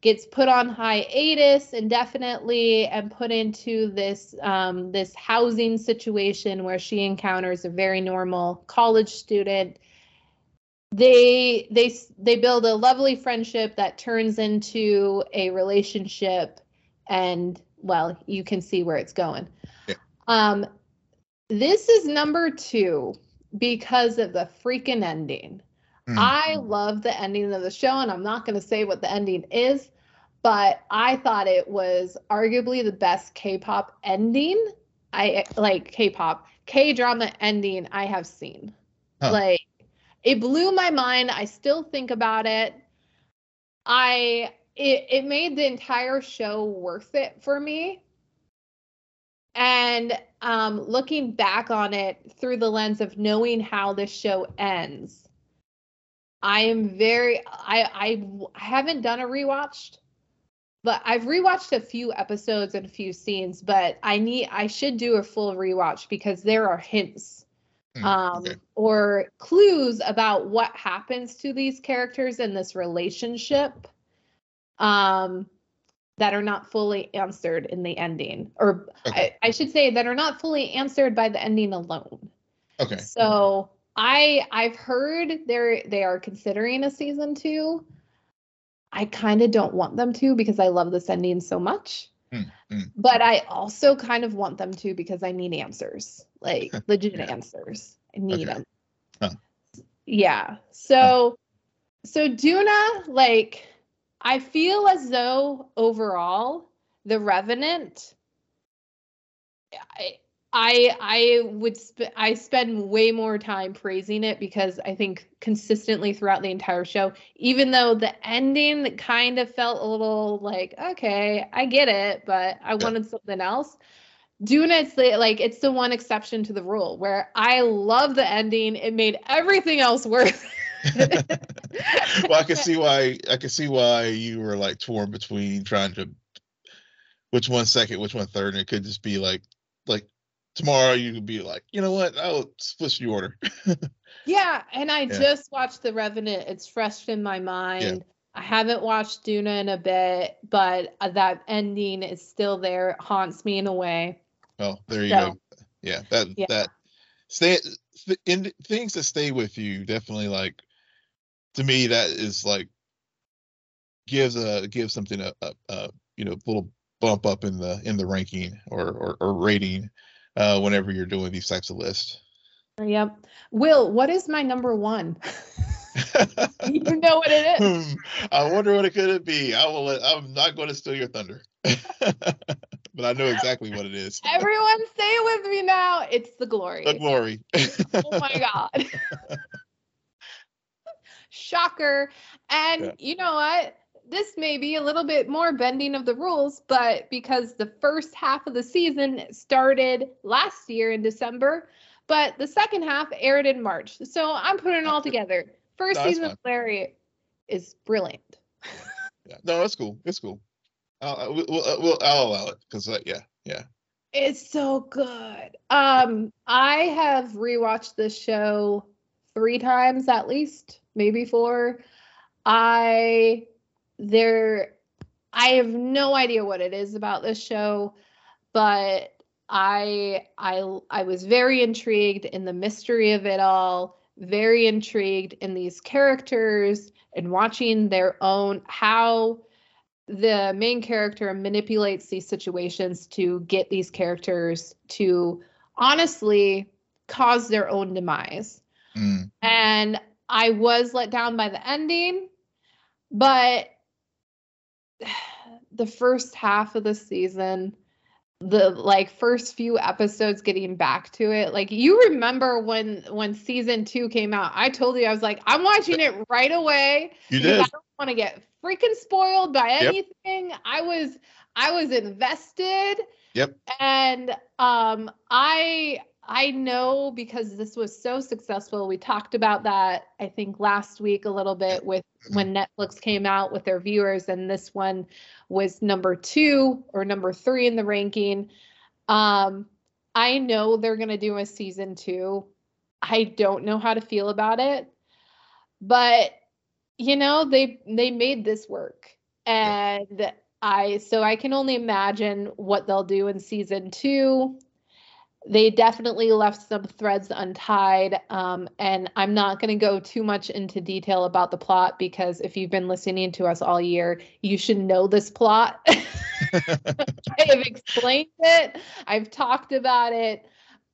gets put on hiatus indefinitely and put into this um, this housing situation where she encounters a very normal college student. They they they build a lovely friendship that turns into a relationship and well you can see where it's going. Yeah. um this is number two because of the freaking ending Mm. i love the ending of the show and i'm not going to say what the ending is but i thought it was arguably the best k-pop ending i like k-pop k-drama ending i have seen Huh. like it blew my mind i still think about it i it, it made the entire show worth it for me and um looking back on it through the lens of knowing how this show ends i am very i i, haven't done a rewatched but i've rewatched a few episodes and a few scenes but i need i should do a full rewatch because there are hints Mm, um, okay. or clues about what happens to these characters in this relationship um, that are not fully answered in the ending, or Okay. I, I should say that are not fully answered by the ending alone. Okay. So I I've heard they're they are considering a season two. I kind of don't want them to because I love this ending so much. Mm, mm. But I also kind of want them to because I need answers, like legit Yeah. answers. I need Okay. them. Huh. Yeah. So so Doona, like I feel as though overall the Revenant I I I would sp- I spend way more time praising it because I think consistently throughout the entire show, even though the ending kind of felt a little like okay, I get it, but I wanted something else. Doona, it's the, like it's the one exception to the rule where I love the ending. It made everything else worth. it. well, I can see why. I can see why you were like torn between trying to which one second, which one third, and it could just be like like tomorrow you could be like, you know what, I'll split the order. Yeah, and I Yeah. just watched The Revenant. It's fresh in my mind. I haven't watched Doona in a bit, but uh, that ending is still there. It haunts me in a way. Well, there you So- go. Yeah, that Yeah. that stay th- in things that stay with you definitely like to me that is like gives a gives something a, a, a you know little bump up in the in the ranking or or, or rating uh whenever you're doing these types of lists. Yep. Will, what is my number one? you know what it is. I wonder what it could be. I will. Let, I'm not going to steal your thunder, but I know exactly what it is. Everyone say it with me now. It's the glory. The glory. oh my god. Shocker. And Yeah. you know what? This may be a little bit more bending of the rules, but because the first half of the season started last year in December, but the second half aired in March. So I'm putting it all together. First No, season of Larry is brilliant. yeah. No, it's cool. It's cool. I'll, I'll, we'll, we'll, I'll allow it because uh, yeah, yeah. It's so good. Um, I have rewatched this show three times at least, maybe four. I there I have no idea what it is about this show, but I I I was very intrigued in the mystery of it all, very intrigued in these characters and watching their own how the main character manipulates these situations to get these characters to honestly cause their own demise. Mm, And I was let down by the ending, but the first half of the season, the like first few episodes getting back to it, like you remember when when season 2 came out, I told you I was like I'm watching it right away you did. I don't want to get freaking spoiled by Yep. anything. I was I was invested. Yep. And um I I know because this was so successful. We talked about that I think last week a little bit with when Netflix came out with their viewers and this one was number 2 or number 3 in the ranking. Um I know they're going to do a season 2. I don't know how to feel about it. But you know they they made this work and I so I can only imagine what they'll do in season two. They definitely left some threads untied, um, and I'm not going to go too much into detail about the plot because if you've been listening to us all year, you should know this plot. I have explained it. I've talked about it.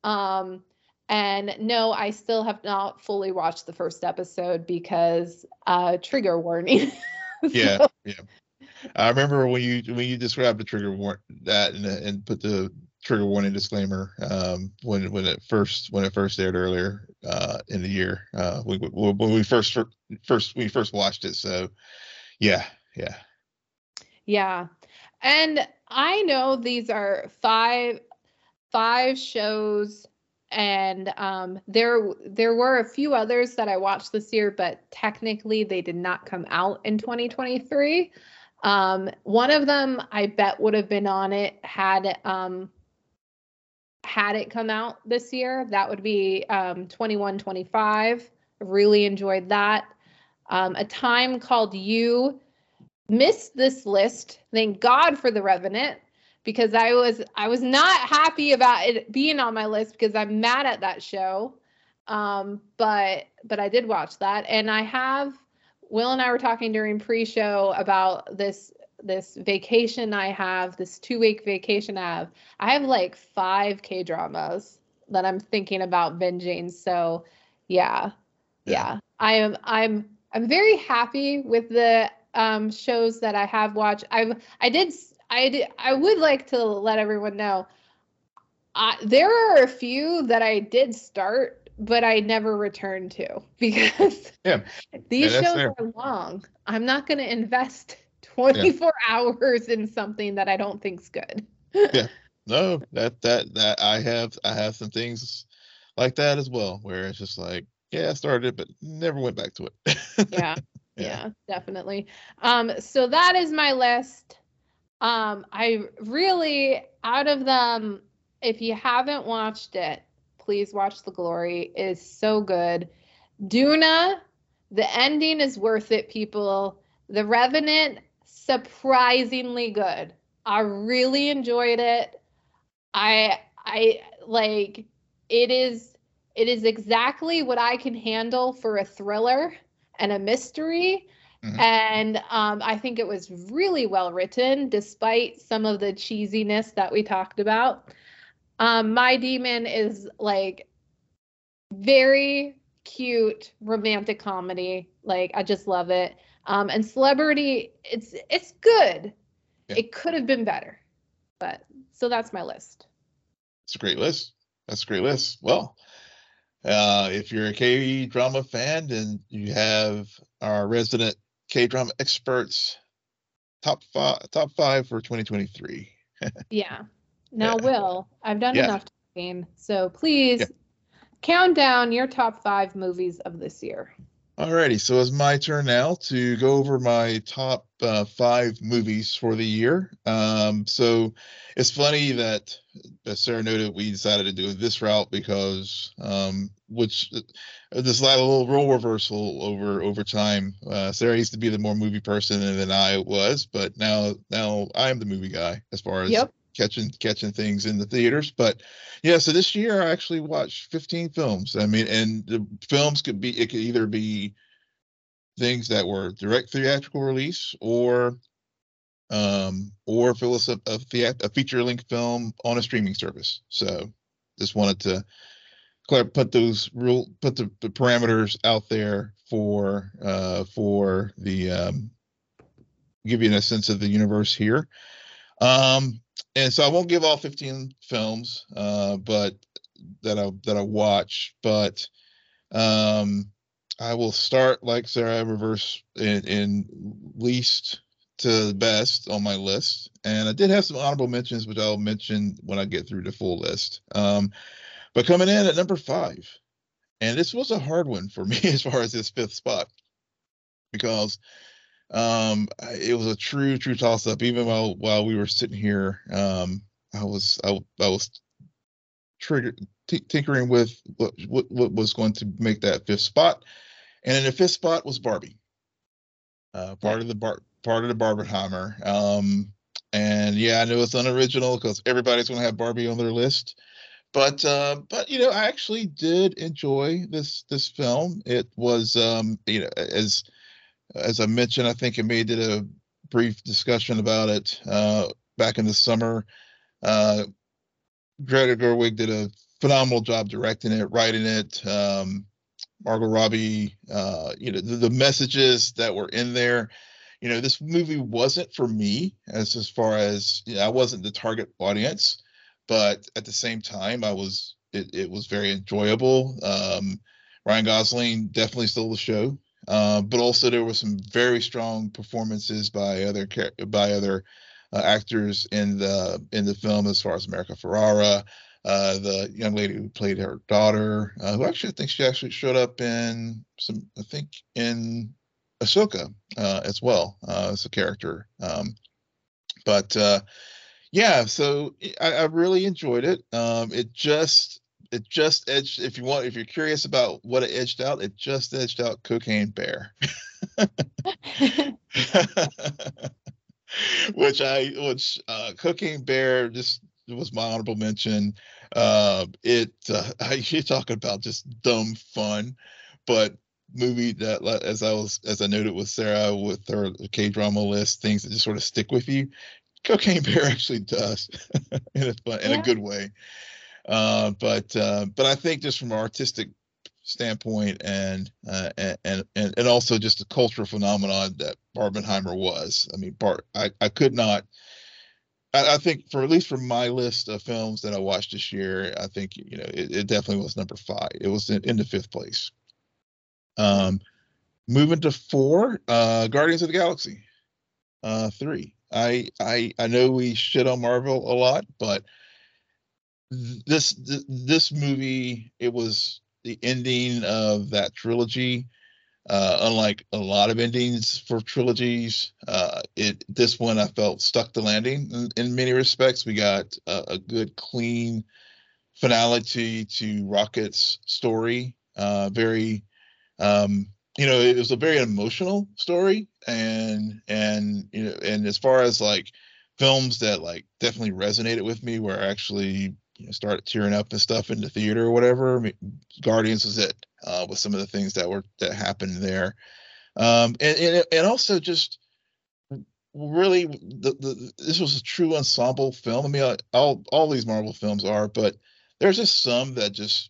Um, and no, I still have not fully watched the first episode because uh, trigger warning. yeah, yeah. I remember when you when you described the trigger warning that and, and put the trigger warning disclaimer um, when when it first when it first aired earlier uh, in the year uh, we, when we first first we first watched it. So yeah, yeah, yeah, and I know these are five five shows and um, there there were a few others that I watched this year, but technically they did not come out in 2023. Um, one of them I bet would have been on it had um, had it come out this year. That would be um, 2125. Really enjoyed that. Um, a time called you missed this list. Thank God for the Revenant because I was I was not happy about it being on my list because I'm mad at that show. Um, but but I did watch that, and I have Will and I were talking during pre-show about this this vacation I have, this two week vacation I have. I have like five K dramas that I'm thinking about binging. So yeah, yeah, yeah. I am I'm I'm very happy with the um, shows that I have watched. I've I did I did, I would like to let everyone know. Uh, there are a few that I did start, but I never returned to because yeah. these yeah, shows fair. are long. I'm not going to invest 24 yeah. hours in something that I don't think's good. yeah, no, that that that I have I have some things like that as well, where it's just like, yeah, I started, it, but never went back to it. yeah, yeah, yeah, definitely. Um, so that is my list. Um, I really, out of them, if you haven't watched it, please watch The Glory. It is so good. Doona, the ending is worth it, people. The Revenant, surprisingly good. I really enjoyed it. I I like it is it is exactly what I can handle for a thriller and a mystery Mm-hmm. And um, I think it was really well written, despite some of the cheesiness that we talked about. Um, My Demon is like very cute romantic comedy. Like I just love it. Um, and Celebrity, it's it's good. Yeah. It could have been better, but so that's my list. It's a great list. That's a great list. Well, uh, if you're a K drama fan and you have our resident K drama experts top five top five for 2023. yeah. Now, yeah. Will, I've done yeah. enough talking, so please yeah. count down your top five movies of this year. Alrighty, so it's my turn now to go over my top uh, five movies for the year. Um, so it's funny that, as Sarah noted, we decided to do this route because, um, which uh, this little role reversal over over time. Uh, Sarah used to be the more movie person than I was, but now now I am the movie guy as far as yep. Catching catching things in the theaters. But yeah, so this year I actually watched 15 films. I mean, and the films could be it could either be things that were direct theatrical release or um or if it was a, a, a feature length film on a streaming service. So just wanted to put those rule put the, the parameters out there for uh for the um give you a sense of the universe here um and so i won't give all 15 films uh but that i that i watch but um i will start like sarah reverse in, in least to best on my list. And i did have some honorable mentions which i'll mention when i get through the full list. Um but coming in at number five, and this was a hard one for me as far as this fifth spot, because um, it was a true, true toss up. Even while while we were sitting here, um, I was I, I was triggered t- tinkering with what, what what was going to make that fifth spot, and in the fifth spot was Barbie. uh, part of the bar, part of the Barbenheimer. Um, and yeah, I know it's unoriginal because everybody's going to have Barbie on their list. But uh, but you know, I actually did enjoy this this film. It was um, you know as as I mentioned, I think it May did a brief discussion about it uh, back in the summer. Uh, Greta Gerwig did a phenomenal job directing it, writing it. Um, Margot Robbie, uh, you know, the, the, messages that were in there. You know, this movie wasn't for me as as far as you know, I wasn't the target audience, but at the same time, I was. It, it was very enjoyable. Um, Ryan Gosling definitely stole the show, uh, but also there were some very strong performances by other by other uh, actors in the in the film, as far as America Ferrera, uh, the young lady who played her daughter, uh, who actually I think she actually showed up in some, I think in Ahsoka uh, as well as a character. Um, but yeah, so I, I, really enjoyed it. Um, it just it just edged. If you want, if you're curious about what it edged out, it just edged out Cocaine Bear. which I, which uh, Cocaine Bear just was my honorable mention. Uh, it uh, you're talking about just dumb fun, but movie that as I was as I noted with Sarah with her K drama list, things that just sort of stick with you. Cocaine Bear actually does in a fun, in yeah. a good way. Uh, but uh, but I think just from an artistic standpoint and uh, and and and also just the cultural phenomenon that Barbenheimer was. I mean, Bar- I I could not I, I, think for at least for my list of films that I watched this year, I think you know it, it definitely was number five. It was in, in the fifth place. Um, moving to four, uh, Guardians of the Galaxy, uh, three. I I I know we shit on Marvel a lot, but this this movie it was the ending of that trilogy uh, unlike a lot of endings for trilogies, uh, it this one I felt stuck the landing in, in many respects. We got a, a, good, clean finality to Rocket's story. Uh, very, um, you know, it was a very emotional story, and and you know, and as far as like films that like definitely resonated with me, were actually you know, started tearing up and stuff in the theater or whatever. I mean, Guardians was it uh, with some of the things that were that happened there, um, and, and and also just really the, the this was a true ensemble film. I mean, all all these Marvel films are, but there's just some that just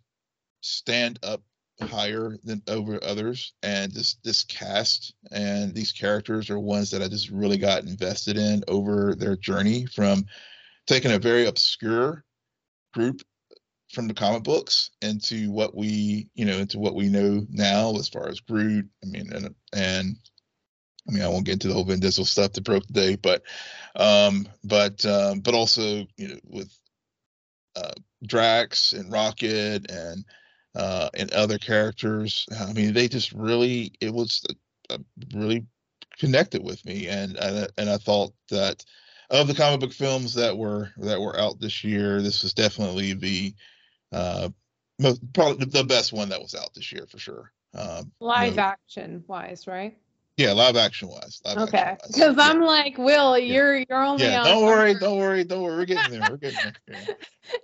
stand up higher than over others and this this cast and these characters are ones that i just really got invested in over their journey from taking a very obscure group from the comic books into what we you know into what we know now as far as Groot. I mean, and and I mean I won't get into the whole Vin Diesel stuff that broke today, but um, but um, but also you know with uh, Drax and Rocket and uh, and other characters. I mean, they just really it was uh, really connected with me, and and and I thought that of the comic book films that were that were out this year, this was definitely the uh, most, probably the best one that was out this year for sure. Um, live action wise, right? Yeah, live action wise. Live okay, because I'm like, Will, yeah. you're you're only. Yeah, don't worry, don't worry, don't worry. We're getting there. We're getting there. Yeah.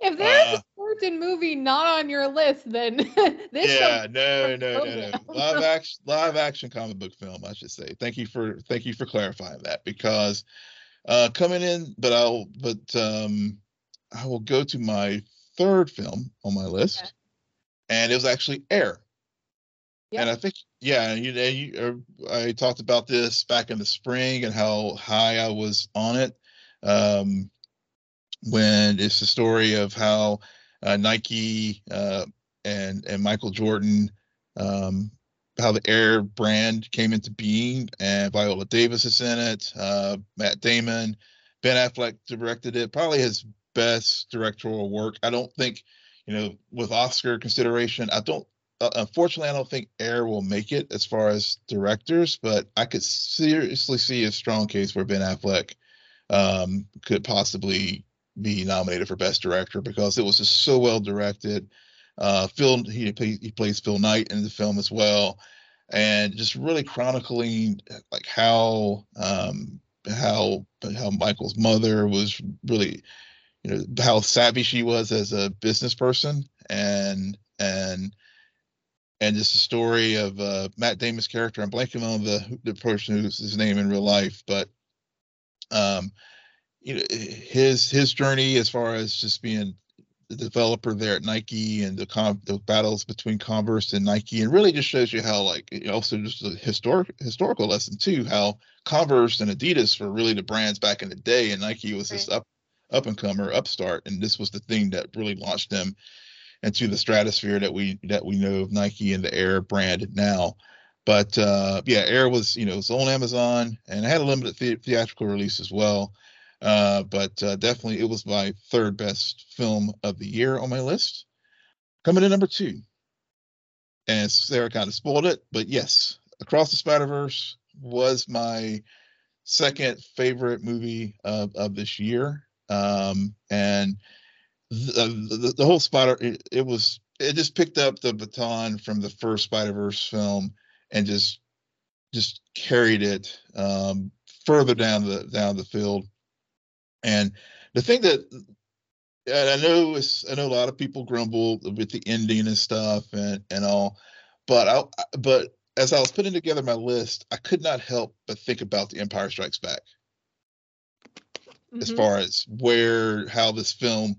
if there's uh, a certain movie not on your list, then this. Yeah, no, no, no, no. Live action, live action comic book film, I should say. Thank you for thank you for clarifying that because uh, coming in, but I'll but um, I will go to my third film on my list, okay. and it was actually Air. Yep. And I think yeah, you, you uh, I talked about this back in the spring and how high I was on it. Um, when it's the story of how uh, Nike uh, and and Michael Jordan um, how the Air brand came into being, and Viola Davis is in it. Uh, Matt Damon, Ben Affleck directed it. Probably his best directorial work. I don't think, you know, with Oscar consideration, I don't. Uh, unfortunately, I don't think Air will make it as far as directors, but I could seriously see a strong case where Ben Affleck um, could possibly be nominated for best director because it was just so well directed. Uh, Phil he he plays Phil Knight in the film as well. and just really chronicling like how um, how how Michael's mother was really you know how savvy she was as a business person and and and just a story of uh, Matt Damon's character. I'm blanking on the the person who's his name in real life, but um, you know his his journey as far as just being the developer there at Nike and the con- the battles between Converse and Nike, and really just shows you how like also just a historic historical lesson too, how Converse and Adidas were really the brands back in the day, and Nike was right. this up up and comer upstart, and this was the thing that really launched them into the stratosphere that we that we know of Nike and the Air brand now. But uh, yeah, Air was you know it's on Amazon and it had a limited the- theatrical release as well. Uh, but uh, definitely it was my third best film of the year on my list. Coming in number two, and Sarah kind of spoiled it, but yes, Across the Spider Verse was my second favorite movie of, of this year. Um, and the, the, the whole Spider, it, it, was, it just picked up the baton from the first Spider Verse film and just, just carried it um, further down the down the field. And the thing that and I know it's, I know a lot of people grumble with the ending and stuff and and all, but I but as I was putting together my list, I could not help but think about The Empire Strikes Back. Mm-hmm. As far as where how this film,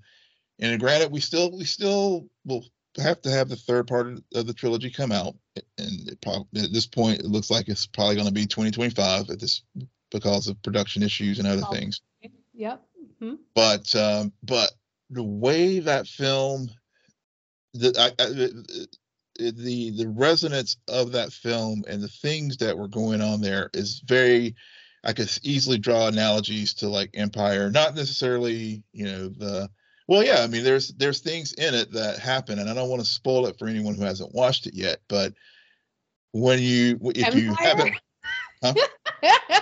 and granted, we still we still will have to have the third part of the trilogy come out, and probably, at this point, it looks like it's probably going to be 2025 at this because of production issues and other oh, things. Yep. Mm-hmm. But um, but the way that film, the I, I, the the resonance of that film and the things that were going on there is very I could easily draw analogies to like Empire, not necessarily, you know, the well, yeah, I mean there's there's things in it that happen and I don't want to spoil it for anyone who hasn't watched it yet, but when you if Empire? you haven't huh?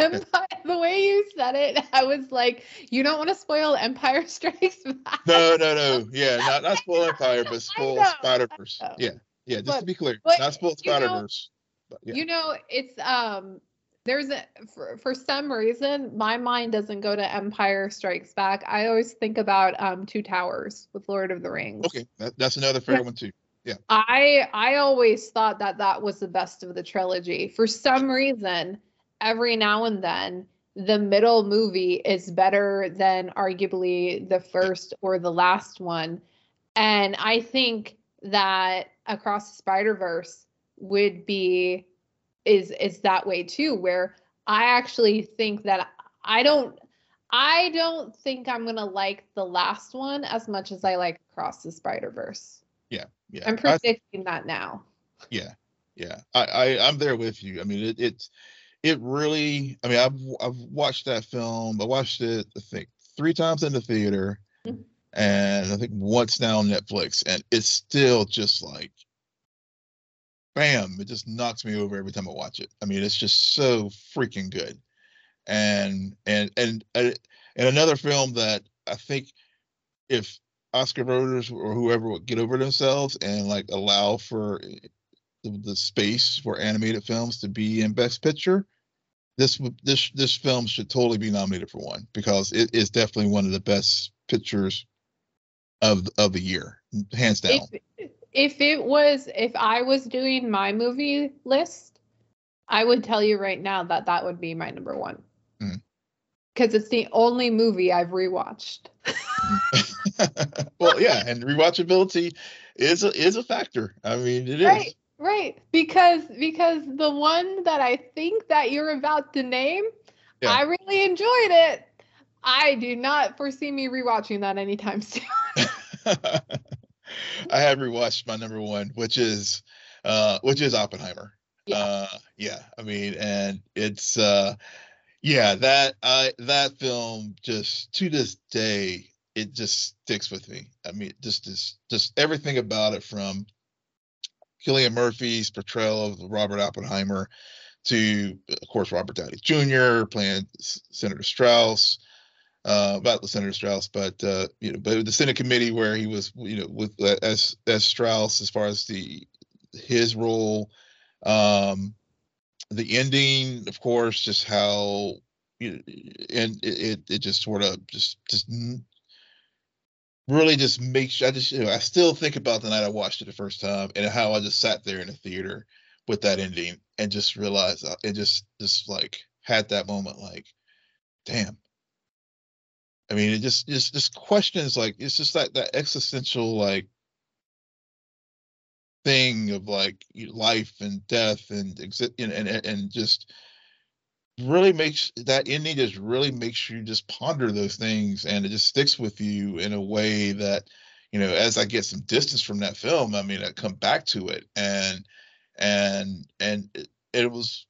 Empire, the way you said it, I was like, you don't want to spoil Empire Strikes Back. No, no, no. Yeah, not not spoil Empire, but spoil Spider Verse. Yeah, yeah. Just but, to be clear, not spoil Spider Verse. Yeah. You know, it's um. There's a for, for some reason my mind doesn't go to Empire Strikes Back. I always think about um Two Towers with Lord of the Rings. Okay, that, that's another fair yeah. one too. Yeah. I I always thought that that was the best of the trilogy. For some reason, every now and then the middle movie is better than arguably the first or the last one. And I think that Across the Spider-Verse would be is is that way too where I actually think that I don't I don't think I'm going to like the last one as much as I like Across the Spider-Verse. Yeah. Yeah. I'm predicting I, that now. Yeah. Yeah. I, I I'm there with you. I mean it, it's it really i mean i've i've watched that film i watched it i think three times in the theater mm-hmm. and i think once now on netflix and it's still just like bam it just knocks me over every time i watch it i mean it's just so freaking good and and and and another film that i think if oscar voters or whoever would get over themselves and like allow for the, the space for animated films to be in best picture this this this film should totally be nominated for one because it is definitely one of the best pictures of of the year, hands down. If, if it was, if I was doing my movie list, I would tell you right now that that would be my number one. Because mm. it's the only movie I've rewatched. well, yeah, and rewatchability is a is a factor. I mean, it right. is. Right. Because because the one that I think that you're about to name, yeah. I really enjoyed it. I do not foresee me rewatching that anytime soon. I have rewatched my number one, which is uh which is Oppenheimer. Yeah. Uh yeah. I mean, and it's uh yeah, that I that film just to this day it just sticks with me. I mean, just just just everything about it from Cillian Murphy's portrayal of Robert Oppenheimer to, of course, Robert Downey Jr. playing Senator Strauss. Uh, about the Senator Strauss, but uh, you know, but the Senate committee where he was, you know, with uh, as as Strauss as far as the his role Um, the ending, of course, just how and it it just sort of just just really just makes I just you know I still think about the night I watched it the first time and how I just sat there in the theater with that ending and just realized uh, it just just like had that moment like damn. I mean it just just just questions like it's just like that existential like thing of like life and death and exist and, and and just really makes that ending just really makes you just ponder those things and it just sticks with you in a way that you know as i get some distance from that film i mean i come back to it and and and it, it was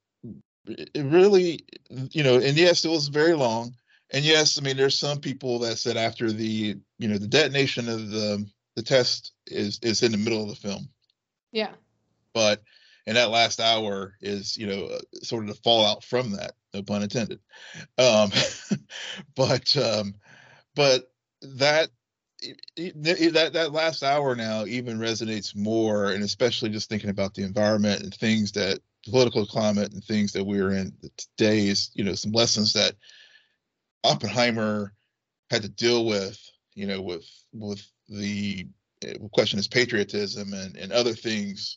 it really you know and yes it was very long and yes i mean there's some people that said after the you know the detonation of the the test is is in the middle of the film. Yeah. But and that last hour is you know uh, sort of the fallout from that no pun intended. Um but um but that that that last hour now even resonates more and especially just thinking about the environment and things that political climate and things that we're in today is you know some lessons that oppenheimer had to deal with you know with with the eh, question is patriotism and and other things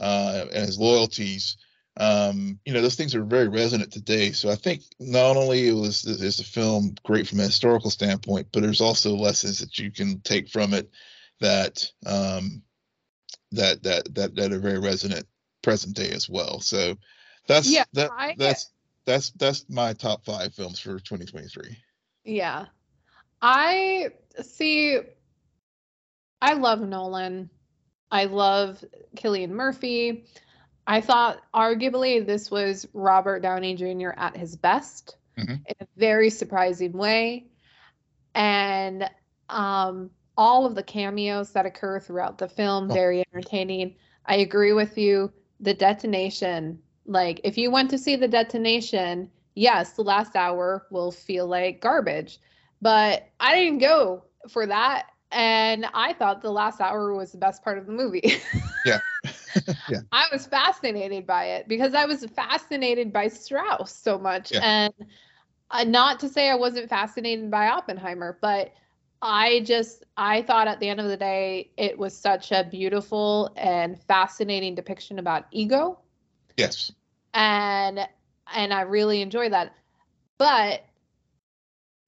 uh, and his loyalties. Um, you know, those things are very resonant today. So I think not only it was is the film great from a historical standpoint, but there's also lessons that you can take from it that um, that that that that are very resonant present day as well. So that's yeah, that I that's that's that's my top five films for 2023. Yeah. I see I love Nolan. I love Cillian Murphy. I thought arguably this was Robert Downey Jr. at his best mm-hmm. in a very surprising way. And um, all of the cameos that occur throughout the film, oh. very entertaining. I agree with you. The detonation, like if you went to see the detonation, yes, the last hour will feel like garbage. But I didn't go for that and I thought the last hour was the best part of the movie. yeah. yeah. I was fascinated by it because I was fascinated by Strauss so much. Yeah. And uh, not to say I wasn't fascinated by Oppenheimer, but I just I thought at the end of the day it was such a beautiful and fascinating depiction about ego. Yes. And and I really enjoy that. But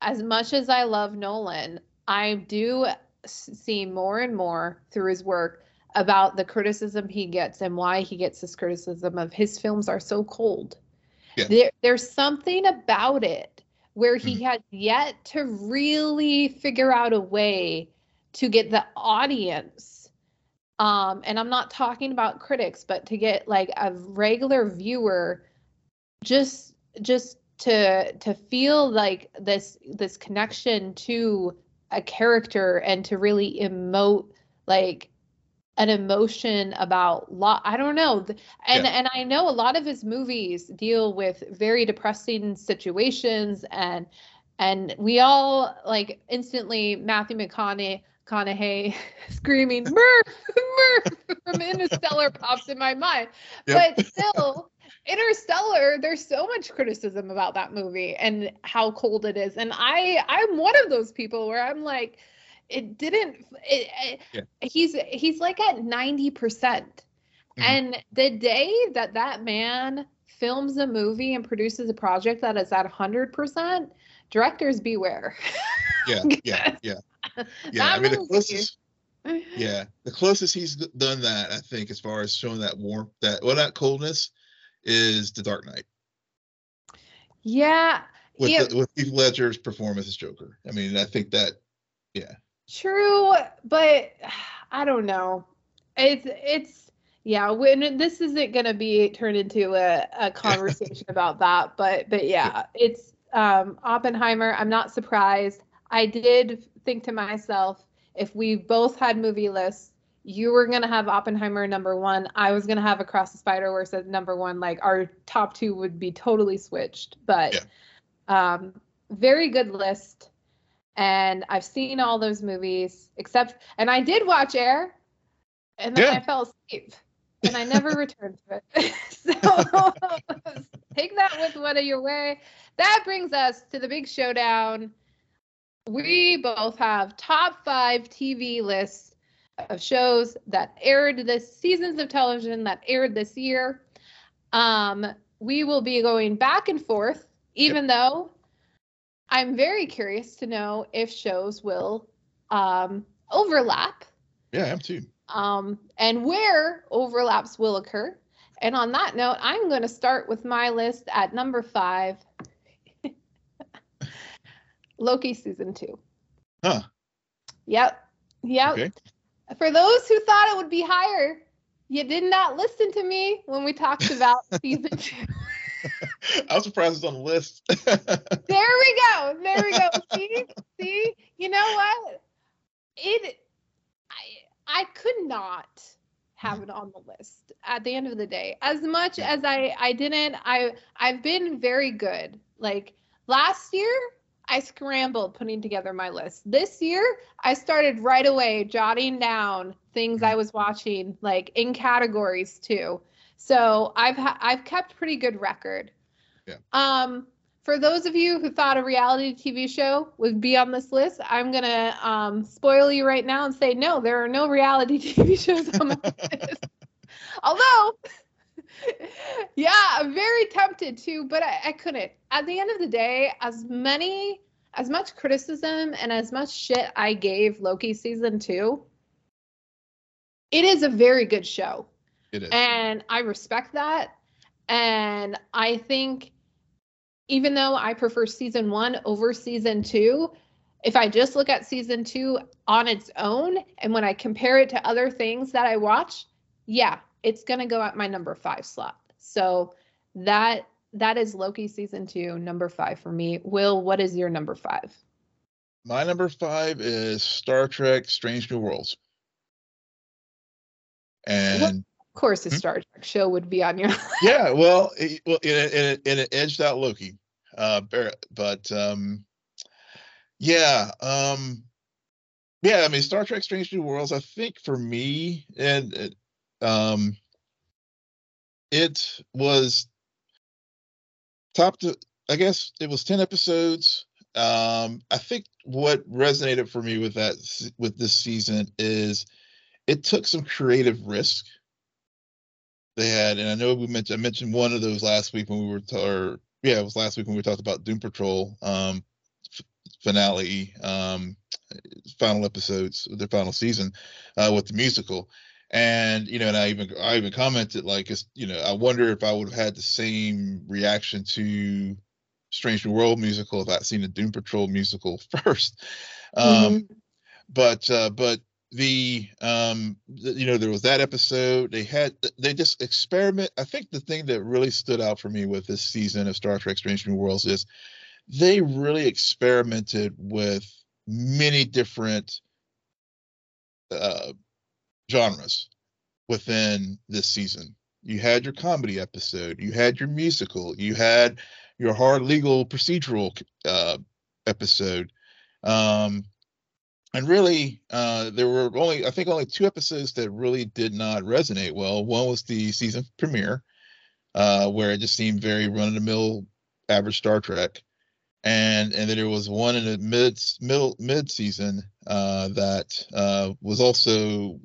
as much as I love Nolan, I do see more and more through his work about the criticism he gets and why he gets this criticism of his films are so cold. Yeah. There, there's something about it where he mm-hmm. has yet to really figure out a way to get the audience um and i'm not talking about critics but to get like a regular viewer just just to to feel like this this connection to a character and to really emote like an emotion about lot i don't know and yeah. and i know a lot of his movies deal with very depressing situations and and we all like instantly matthew mcconaughey McConaughey screaming Murph, Murph from Interstellar pops in my mind. Yep. But still, Interstellar, there's so much criticism about that movie and how cold it is. And I I'm one of those people where I'm like it didn't it, yeah. he's he's like at 90%. percent mm-hmm. And the day that that man films a movie and produces a project that is at 100%, directors beware. yeah, yeah, yeah. Yeah, I mean the closest yeah, the closest he's done that, I think, as far as showing that warmth, that well, that coldness, is The Dark Knight. Yeah. With yeah. The, with Heath Ledger's performance as Joker. I mean, I think that, yeah. True, but I don't know. It's it's yeah. When this isn't gonna be turned into a, a conversation about that, but but yeah, it's um Oppenheimer. I'm not surprised. I did think to myself, if we both had movie lists you were gonna have Oppenheimer number one. I was gonna have Across the Spider Verse at number one. Like our top two would be totally switched. But yeah. um, very good list. And I've seen all those movies except, and I did watch Air, and then yeah. I fell asleep. and I never returned to it. so take that with what of your way. That brings us to the big showdown. We both have top five TV lists of shows that aired this seasons of television that aired this year. Um, we will be going back and forth, even yep. though I'm very curious to know if shows will um, overlap. Yeah, I am too. Um, and where overlaps will occur. And on that note, I'm going to start with my list at number five Loki season two. Huh. Yep. Yep. Okay. For those who thought it would be higher, you did not listen to me when we talked about season two. I was surprised it's on the list. there we go. There we go. See, see, you know what? It, I, I could not have it on the list at the end of the day. As much as I, I didn't, I, I've been very good. Like last year, I scrambled putting together my list. This year, I started right away jotting down things I was watching, like in categories too. So I've ha- I've kept pretty good record. Yeah. Um, for those of you who thought a reality TV show would be on this list, I'm gonna um, spoil you right now and say no, there are no reality TV shows on my list. Although, yeah, I'm very tempted to, but I, I couldn't. At the end of the day, as many, as much criticism and as much shit I gave Loki season two, it is a very good show. It is. And I respect that. And I think even though I prefer season one over season two, if I just look at season two on its own and when I compare it to other things that I watch, yeah, it's gonna go at my number five slot. So that that is Loki season two, number five for me. Will, what is your number five? My number five is Star Trek Strange New Worlds. And of course, a hmm? Star Trek show would be on your. yeah, well, it, well, it, it, it, edged out Loki, uh, but um, yeah, um, yeah. I mean, Star Trek: Strange New Worlds. I think for me, and it, um, it was top to. I guess it was ten episodes. Um, I think what resonated for me with that with this season is it took some creative risk they had, and I know we mentioned I mentioned one of those last week when we were, t- or yeah, it was last week when we talked about Doom Patrol um, f- finale, um, final episodes, their final season uh, with the musical, and you know, and I even I even commented like, you know, I wonder if I would have had the same reaction to Strange New World musical if I'd seen the Doom Patrol musical first. Um, mm-hmm. But uh, but the um the, you know there was that episode they had they just experiment i think the thing that really stood out for me with this season of star trek strange new worlds is they really experimented with many different uh genres within this season. You had your comedy episode you had your musical you had your hard legal procedural uh episode. Um and really uh, there were only i think only two episodes that really did not resonate well. One was the season premiere uh, where it just seemed very run-of-the-mill average star trek. And and then there was one in the mid middle mid season uh, that uh, was also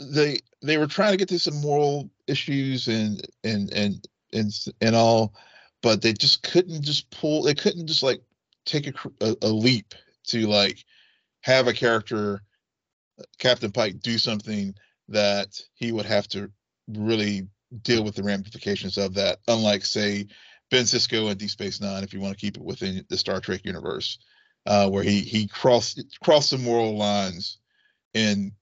they they were trying to get to some moral issues and and and and and all but they just couldn't just pull they couldn't just like take a, a, a leap to like have a character captain pike do something that he would have to really deal with the ramifications of that unlike say ben Sisko and deep space nine if you want to keep it within the star trek universe uh, where he he crossed crossed some moral lines and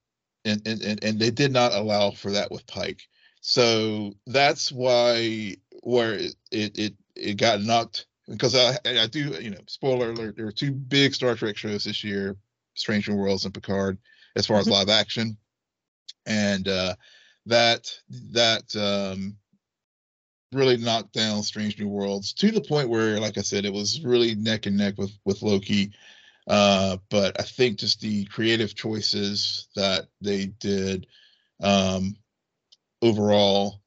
and, and and they did not allow for that with pike so that's why where it it it, got knocked because I, I do, you know, spoiler alert, there are two big Star Trek shows this year, Stranger Worlds and Picard, as far as mm-hmm. live action. And uh, that that um, really knocked down Strange New Worlds to the point where, like I said, it was really neck and neck with with Loki. Uh, but I think just the creative choices that they did um, overall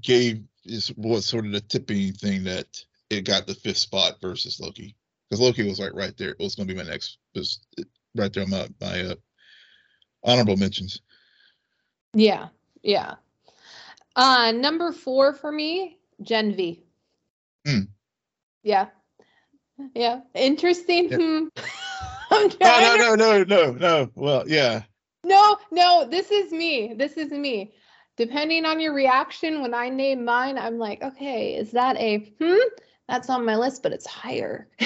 gave is was sort of the tipping thing that it got the fifth spot versus Loki because Loki was like right there. It was going to be my next was right there on my my uh, honorable mentions. Yeah, yeah. Uh, number four for me, Gen V. Hmm. Yeah, yeah. Interesting. Yeah. Hmm. No, no, no, no, no, no. Well, yeah, no, no. This is me. This is me. Depending on your reaction when I name mine, I'm like, okay, is that a hmm? That's on my list, but it's higher.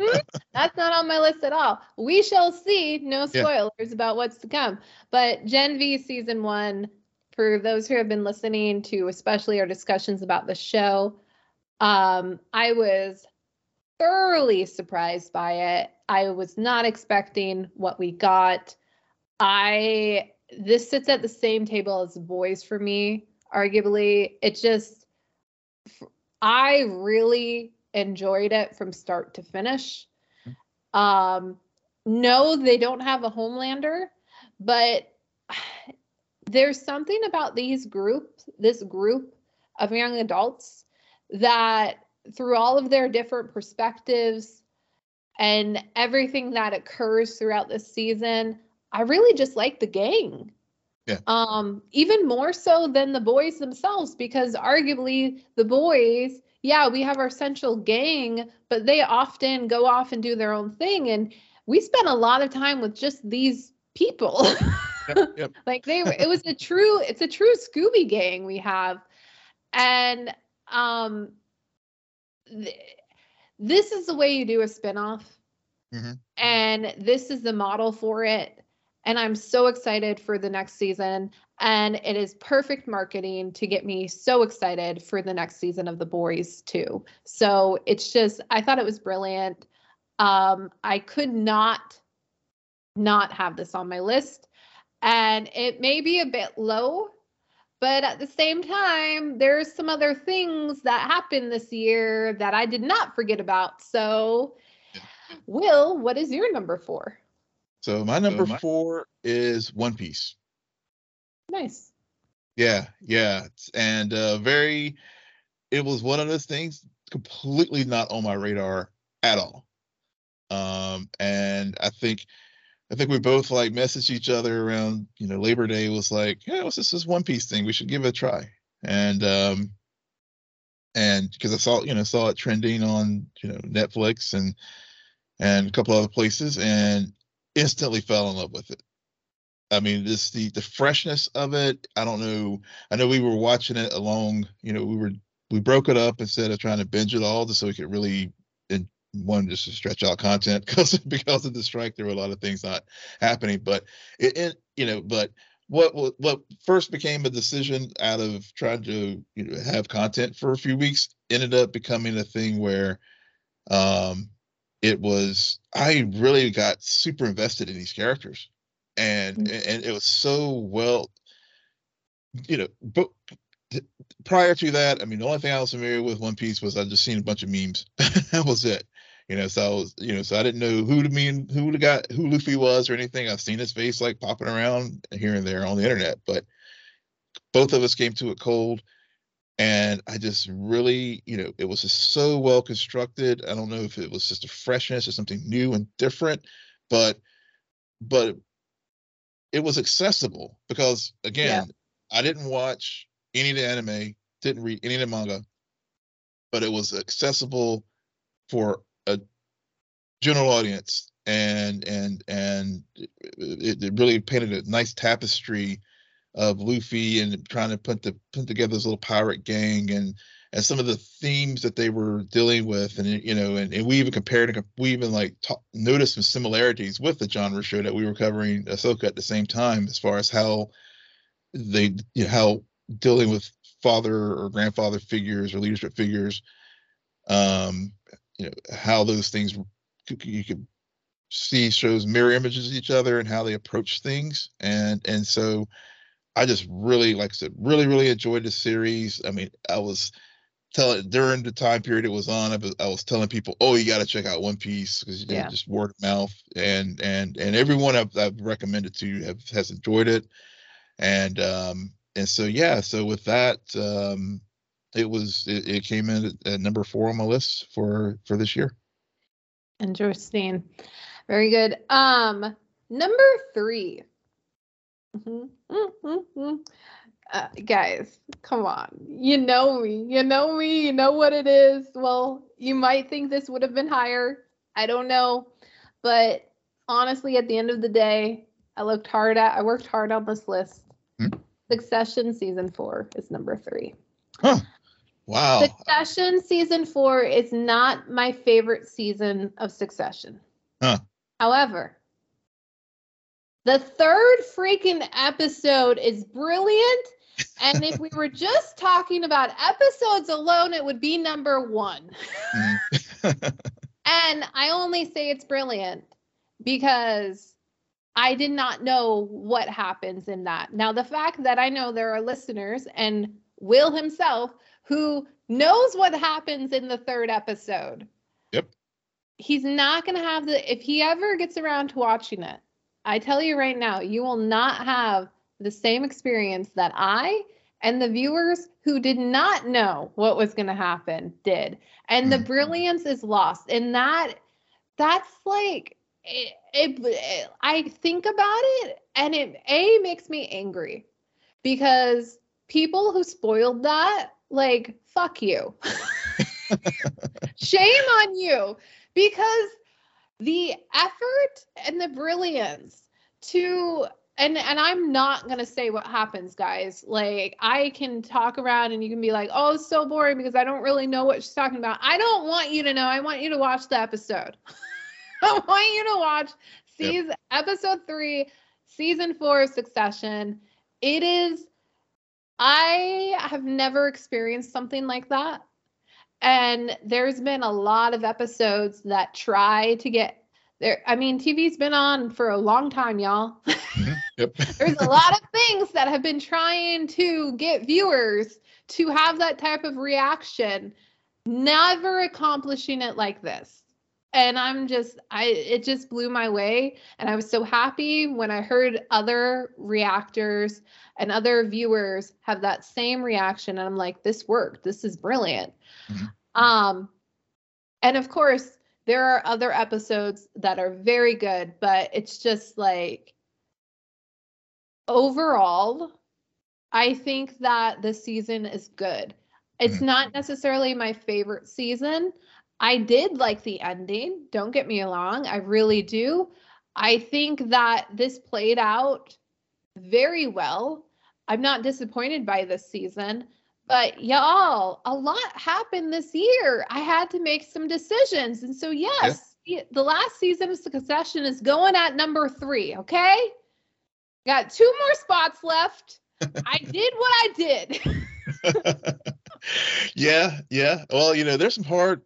Hmm? That's not on my list at all. We shall see. No Yeah. spoilers about what's to come. But Gen V season one, for those who have been listening to especially our discussions about the show, um, I was thoroughly surprised by it. I was not expecting what we got. I this sits at the same table as boys for me, arguably. It just I really enjoyed it from start to finish. Um no, they don't have a homelander, but there's something about these group, this group of young adults that through all of their different perspectives and everything that occurs throughout this season, I really just like the gang. Yeah. Um, even more so than the boys themselves, because arguably the boys, yeah, we have our central gang, but they often go off and do their own thing. And we spent a lot of time with just these people. yep, yep. like they were it was a true it's a true scooby gang we have and um this is the way you do a spin-off. Mhm. and this is the model for it. And i'm so excited for the next season. And it is perfect marketing to get me so excited for the next season of the boys too. So it's just i thought it was brilliant. Um i could not not have this on my list. And it may be a bit low but at the same time there's some other things that happened this year that i did not forget about so will what is your number four So my number my- four is One Piece. nice Yeah, yeah, and uh, very. It was one of those things completely not on my radar at all. Um, and I think, I think we both like messaged each other around, you know, Labor Day was like, yeah, what's this, this One Piece thing? We should give it a try. And um, and because I saw, you know, saw it trending on, you know, Netflix and and a couple other places, and instantly fell in love with it. I mean, this the the freshness of it. I don't know. I know we were watching it along. You know, we were we broke it up instead of trying to binge it all, just so we could really one just to stretch out content because because of the strike, there were a lot of things not happening. But it, it you know, but what what what first became a decision out of trying to you know have content for a few weeks ended up becoming a thing where um it was I really got super invested in these characters and Mm. and it was so well you know but prior to that i mean the only thing i was familiar with one piece was i just seen a bunch of memes that was it you know so i was you know so i didn't know who the mean who the guy who luffy was or anything. I've seen his face like popping around here and there on the internet but both of us came to it cold. And i just really you know it was just so well constructed. I don't know if it was just a freshness or something new and different but but it was accessible because again i didn't watch any of the anime didn't read any of the manga but it was accessible for general audience and and and it, it really painted a nice tapestry of Luffy and trying to put the put together this little pirate gang and and some of the themes that they were dealing with and you know and, and we even compared and we even like ta- noticed some similarities with the genre show that we were covering Ahsoka at the same time as far as how they you know, how dealing with father or grandfather figures or leadership figures um you know how those things you could see shows mirror images of each other and how they approach things and and so i just really like i said really really enjoyed the series i mean i was telling during the time period it was on i was, I was telling people oh you got to check out one piece because you know, Yeah. just word of mouth and and and everyone I've, I've recommended to have has enjoyed it and um, and so yeah, so with that, um, it was it, it came in at, at number four on my list for for this year. Interesting. Very good. Um, number 3 Mm-hmm. Mm-hmm. Uh, guys, come on. You know me. You know me. You know what it is. Well, you might think this would have been higher. I don't know. But honestly, at the end of the day, I looked hard at I worked hard on this list. Hmm? Succession season four is number three. Huh. Wow. Succession season four is not my favorite season of Succession. Huh. However, the third freaking episode is brilliant. And if we were just talking about episodes alone, it would be number one. Mm-hmm. and I only say it's brilliant because I did not know what happens in that. Now, the fact that I know there are listeners and Will himself who knows what happens in the third episode. Yep. He's not going to have the, if he ever gets around to watching it, I tell you right now, you will not have the same experience that I and the viewers who did not know what was going to happen did. And the mm-hmm. brilliance is lost. And that, that's like, it, it, it, I think about it and it A makes me angry because people who spoiled that, like, fuck you. Shame on you. Because the effort and the brilliance to and and I'm not going to say what happens guys. Like I can talk around and you can be like oh it's so boring because I don't really know what she's talking about. I don't want you to know. I want you to watch the episode. I want you to watch season yep. episode 3 season 4 of Succession. It is I have never experienced something like that and there's been a lot of episodes that try to get there. I mean, TV's been on for a long time, y'all. Mm-hmm. Yep. there's a lot of things that have been trying to get viewers to have that type of reaction, never accomplishing it like this. And I'm just, I, it just blew my way. And I was so happy when I heard other reactors and other viewers have that same reaction. And I'm like, this worked. This is brilliant. Mm-hmm. Um, and of course, there are other episodes that are very good, but it's just like overall, I think that the season is good. It's mm-hmm. not necessarily my favorite season. I did like the ending. Don't get me wrong. I really do. I think that this played out very well. I'm not disappointed by this season. But y'all, a lot happened this year. I had to make some decisions. And so, yes, yeah. the last season of Succession is going at number three. Okay. Got two more spots left. I did what I did. yeah. Yeah. Well, you know, there's some hard,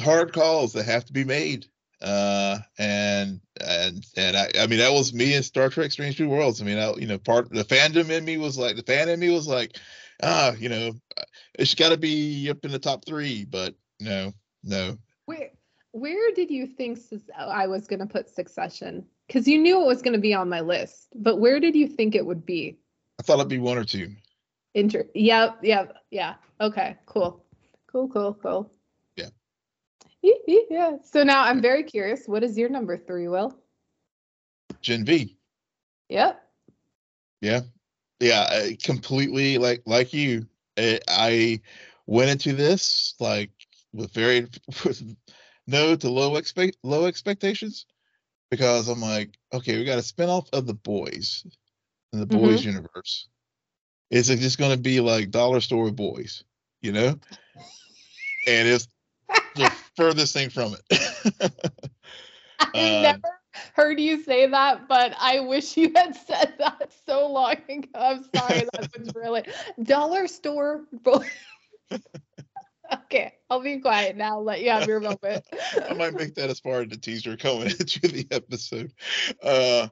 hard calls that have to be made. Uh, and, and, and I, I mean, that was me in Star Trek Strange New Worlds. I mean, I, you know, part the fandom in me was like, the fan in me was like, ah, you know, it's got to be up in the top three, but no, no. Where where did you think I was going to put Succession? Because you knew it was going to be on my list, but where did you think it would be? I thought it'd be one or two. Inter. Yep. Yep. Yeah. Okay. Cool. Cool. Cool. Cool. Yeah. So now I'm very curious. What is your number three, Will? Gen V. Yep. Yeah yeah completely like like you i went into this like with very with no to low expect low expectations because i'm like okay we got a spin-off of the boys in the mm-hmm. boys universe is it just going to be like dollar store boys you know and it's the furthest thing from it I um, never heard you say that, but I wish you had said that so long ago. I'm sorry, that was really dollar store. okay, I'll be quiet now. Let you have your moment. I might make that as part of the teaser coming into the episode. Uh,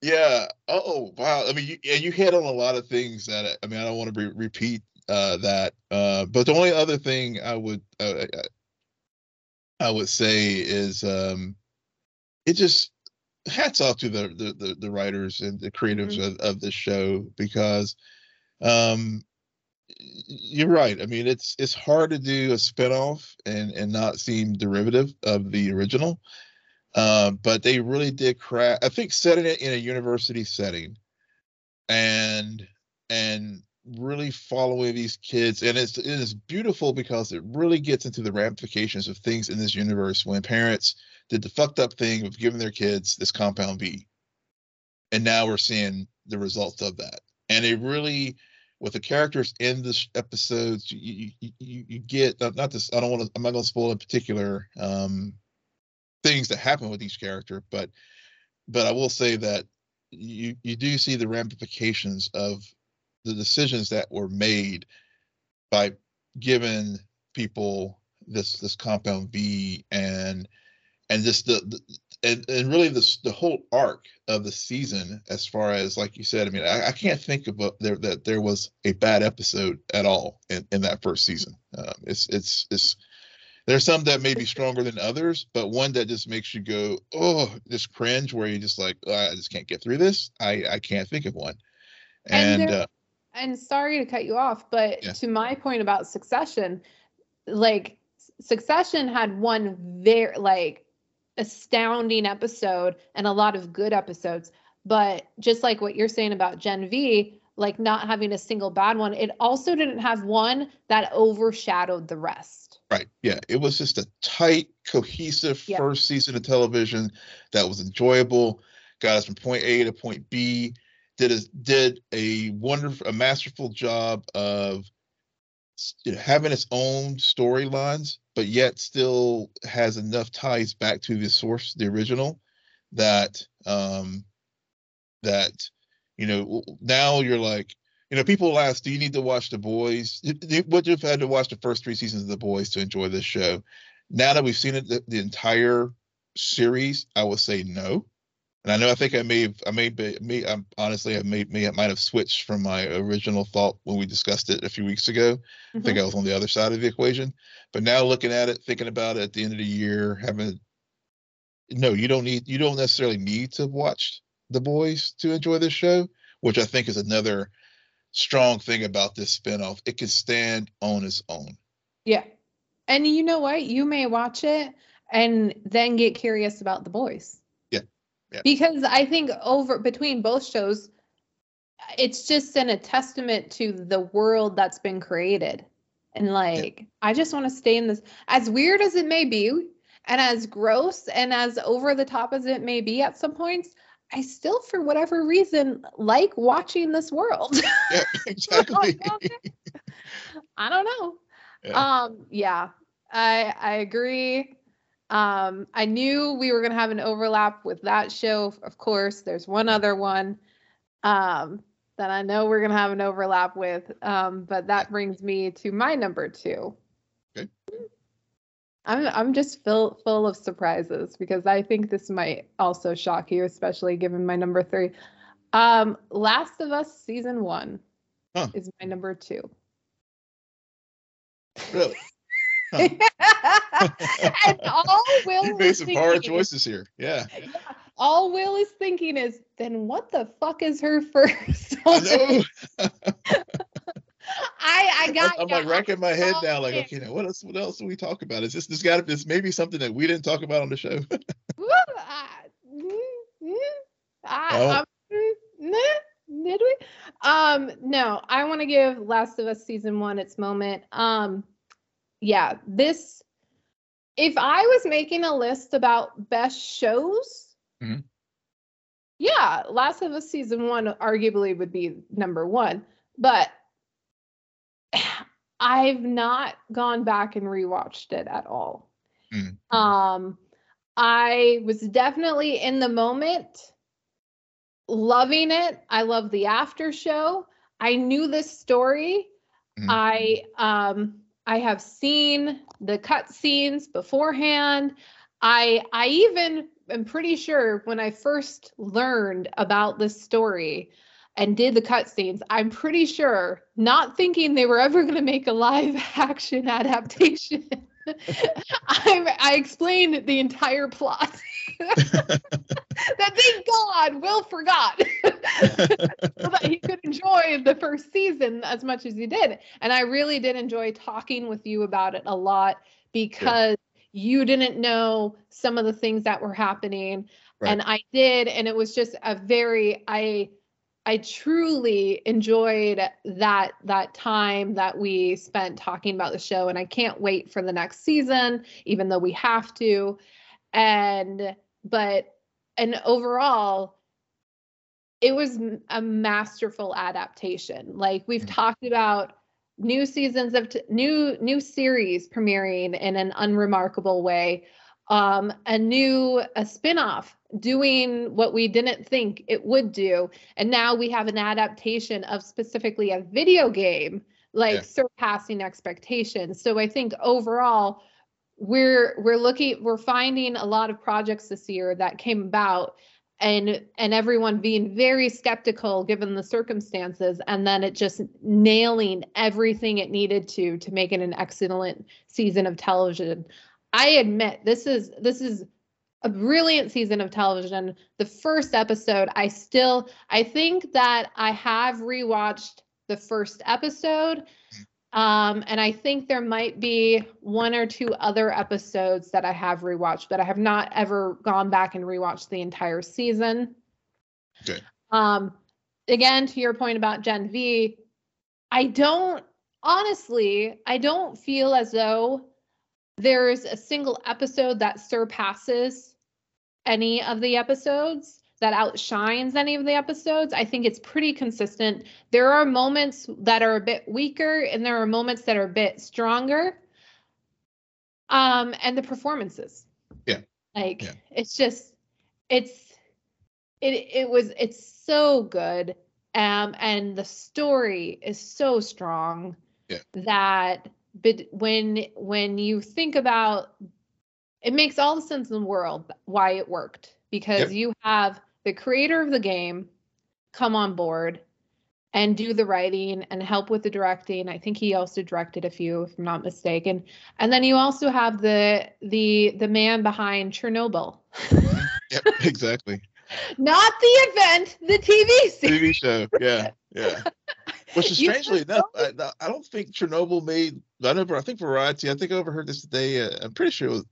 yeah. Oh wow. I mean, you, and you hit on a lot of things that I mean, I don't want to re- repeat uh, that. Uh, but the only other thing I would uh, I would say is um, it just hats off to the the the, the writers and the creatives Mhm. of, of this show because um you're right. I mean, it's it's hard to do a spinoff and and not seem derivative of the original. Um, but they really did craft. I think setting it in a university setting, and and really following these kids, and it's it is beautiful because it really gets into the ramifications of things in this universe when parents did the fucked up thing of giving their kids this compound V and now we're seeing the results of that. And it really with the characters in this episodes, you you, you, get not, not this. I don't want to. I'm not going to spoil in particular um, things that happen with each character, but but I will say that you you do see the ramifications of the decisions that were made by giving people this this compound V and and just the, the and, and really this the whole arc of the season as far as like you said i mean i, I can't think of a, there that there was a bad episode at all in, in that first season. Um, it's it's it's there's some that may be stronger than others but one that just makes you go oh just cringe where you just like "Oh, i just can't get through this. I i can't think of one. And and, there- uh, and sorry to cut you off, but Yeah. to my point about Succession, like Succession had one very like astounding episode and a lot of good episodes, but just like what you're saying about Gen V, like not having a single bad one, it also didn't have one that overshadowed the rest. Right. Yeah. It was just a tight, cohesive Yeah. first season of television that was enjoyable, got us from point A to point B, did a did a wonderful, a masterful job of having its own storylines, but yet still has enough ties back to the source, the original, that um that you know now you're like you know, people ask, do you need to watch The Boys? Would you have had to watch the first three seasons of The Boys to enjoy this show? Now that we've seen it, the, the entire series, I would say no. And I know I think I may have, I may be, me, I'm honestly, I may, may, I might have switched from my original thought when we discussed it a few weeks ago. I think mm-hmm. I was on the other side of the equation. But now looking at it, thinking about it at the end of the year, having, no, you don't need, you don't necessarily need to watch The Boys to enjoy this show, which I think is another strong thing about this spinoff. It can stand on its own. Yeah. And you know what? You may watch it and then get curious about the boys. Yeah. Yeah. Because I think over between both shows, it's just in a testament to the world that's been created. And like, I just want to stay in this, as weird as it may be, and as gross and as over the top as it may be at some points, I still, for whatever reason, like watching this world. Yeah, exactly. I don't know. Yeah. Um, yeah, I I agree. Um, I knew we were gonna have an overlap with that show. Of course, there's one other one um, that I know we're gonna have an overlap with. Um, but that brings me to my number two. Okay. I'm I'm just full full of surprises because I think this might also shock you, especially given my number three. Um, Last of Us season one Huh. is my number two. really. and all Will you is made some choices here. Yeah. Yeah, all Will is thinking is, then what the fuck is her first? I know. I I got. I'm like racking my head now, like, okay, now what else? What else do we talk about? Is this this got this maybe something that we didn't talk about on the show? I- mm, mm, I, Oh. I'm- mm, did we? Um, no, I want to give Last of Us season one its moment. Um, yeah, this. If I was making a list about best shows, Mhm. yeah, Last of Us season one arguably would be number one, but I've not gone back and rewatched it at all. Mm. Um, I was definitely in the moment, loving it. I love the after show. I knew this story. Mhm. I um I have seen the cut scenes beforehand. I I even am pretty sure when I first learned about this story and did the cut scenes, I'm pretty sure, not thinking they were ever going to make a live action adaptation. I, I explained the entire plot. that thank God Will forgot so that he could enjoy the first season as much as he did. And I really did enjoy talking with you about it a lot because yeah. you didn't know some of the things that were happening. Right. And I did. And it was just a very, I, I truly enjoyed that that time that we spent talking about the show and I can't wait for the next season even though we have to. And but and overall it was a masterful adaptation. Like we've mm-hmm. talked about new seasons of t- new new series premiering in an unremarkable way um a new a spin-off doing what we didn't think it would do. And now we have an adaptation of specifically a video game like yeah. surpassing expectations. So i think overall we're we're looking we're finding a lot of projects this year that came about and and everyone being very skeptical given the circumstances and then it just nailing everything it needed to to make it an excellent season of television i admit this is this is a brilliant season of television the first episode i still i think that i have rewatched the first episode um, and I think there might be one or two other episodes that I have rewatched, but I have not ever gone back and rewatched the entire season. Okay. Um, again, to your point about Gen V, I don't honestly, I don't feel as though there's a single episode that surpasses any of the episodes that outshines any of the episodes. I think it's pretty consistent. There are moments that are a bit weaker and there are moments that are a bit stronger. Um, and the performances. Yeah. Like yeah. it's just it's it it was it's so good. Um, and the story is so strong yeah. that but when when you think about it makes all the sense in the world why it worked because yep. you have the creator of the game come on board and do the writing and help with the directing. I think he also directed a few, if I'm not mistaken. And then you also have the the the man behind Chernobyl. yep, exactly. Not the event, the TV series. TV show, yeah, yeah. Which is strangely enough, I, I, don't think Chernobyl made. I never. I think Variety. I think I overheard this today. Uh, I'm pretty sure it was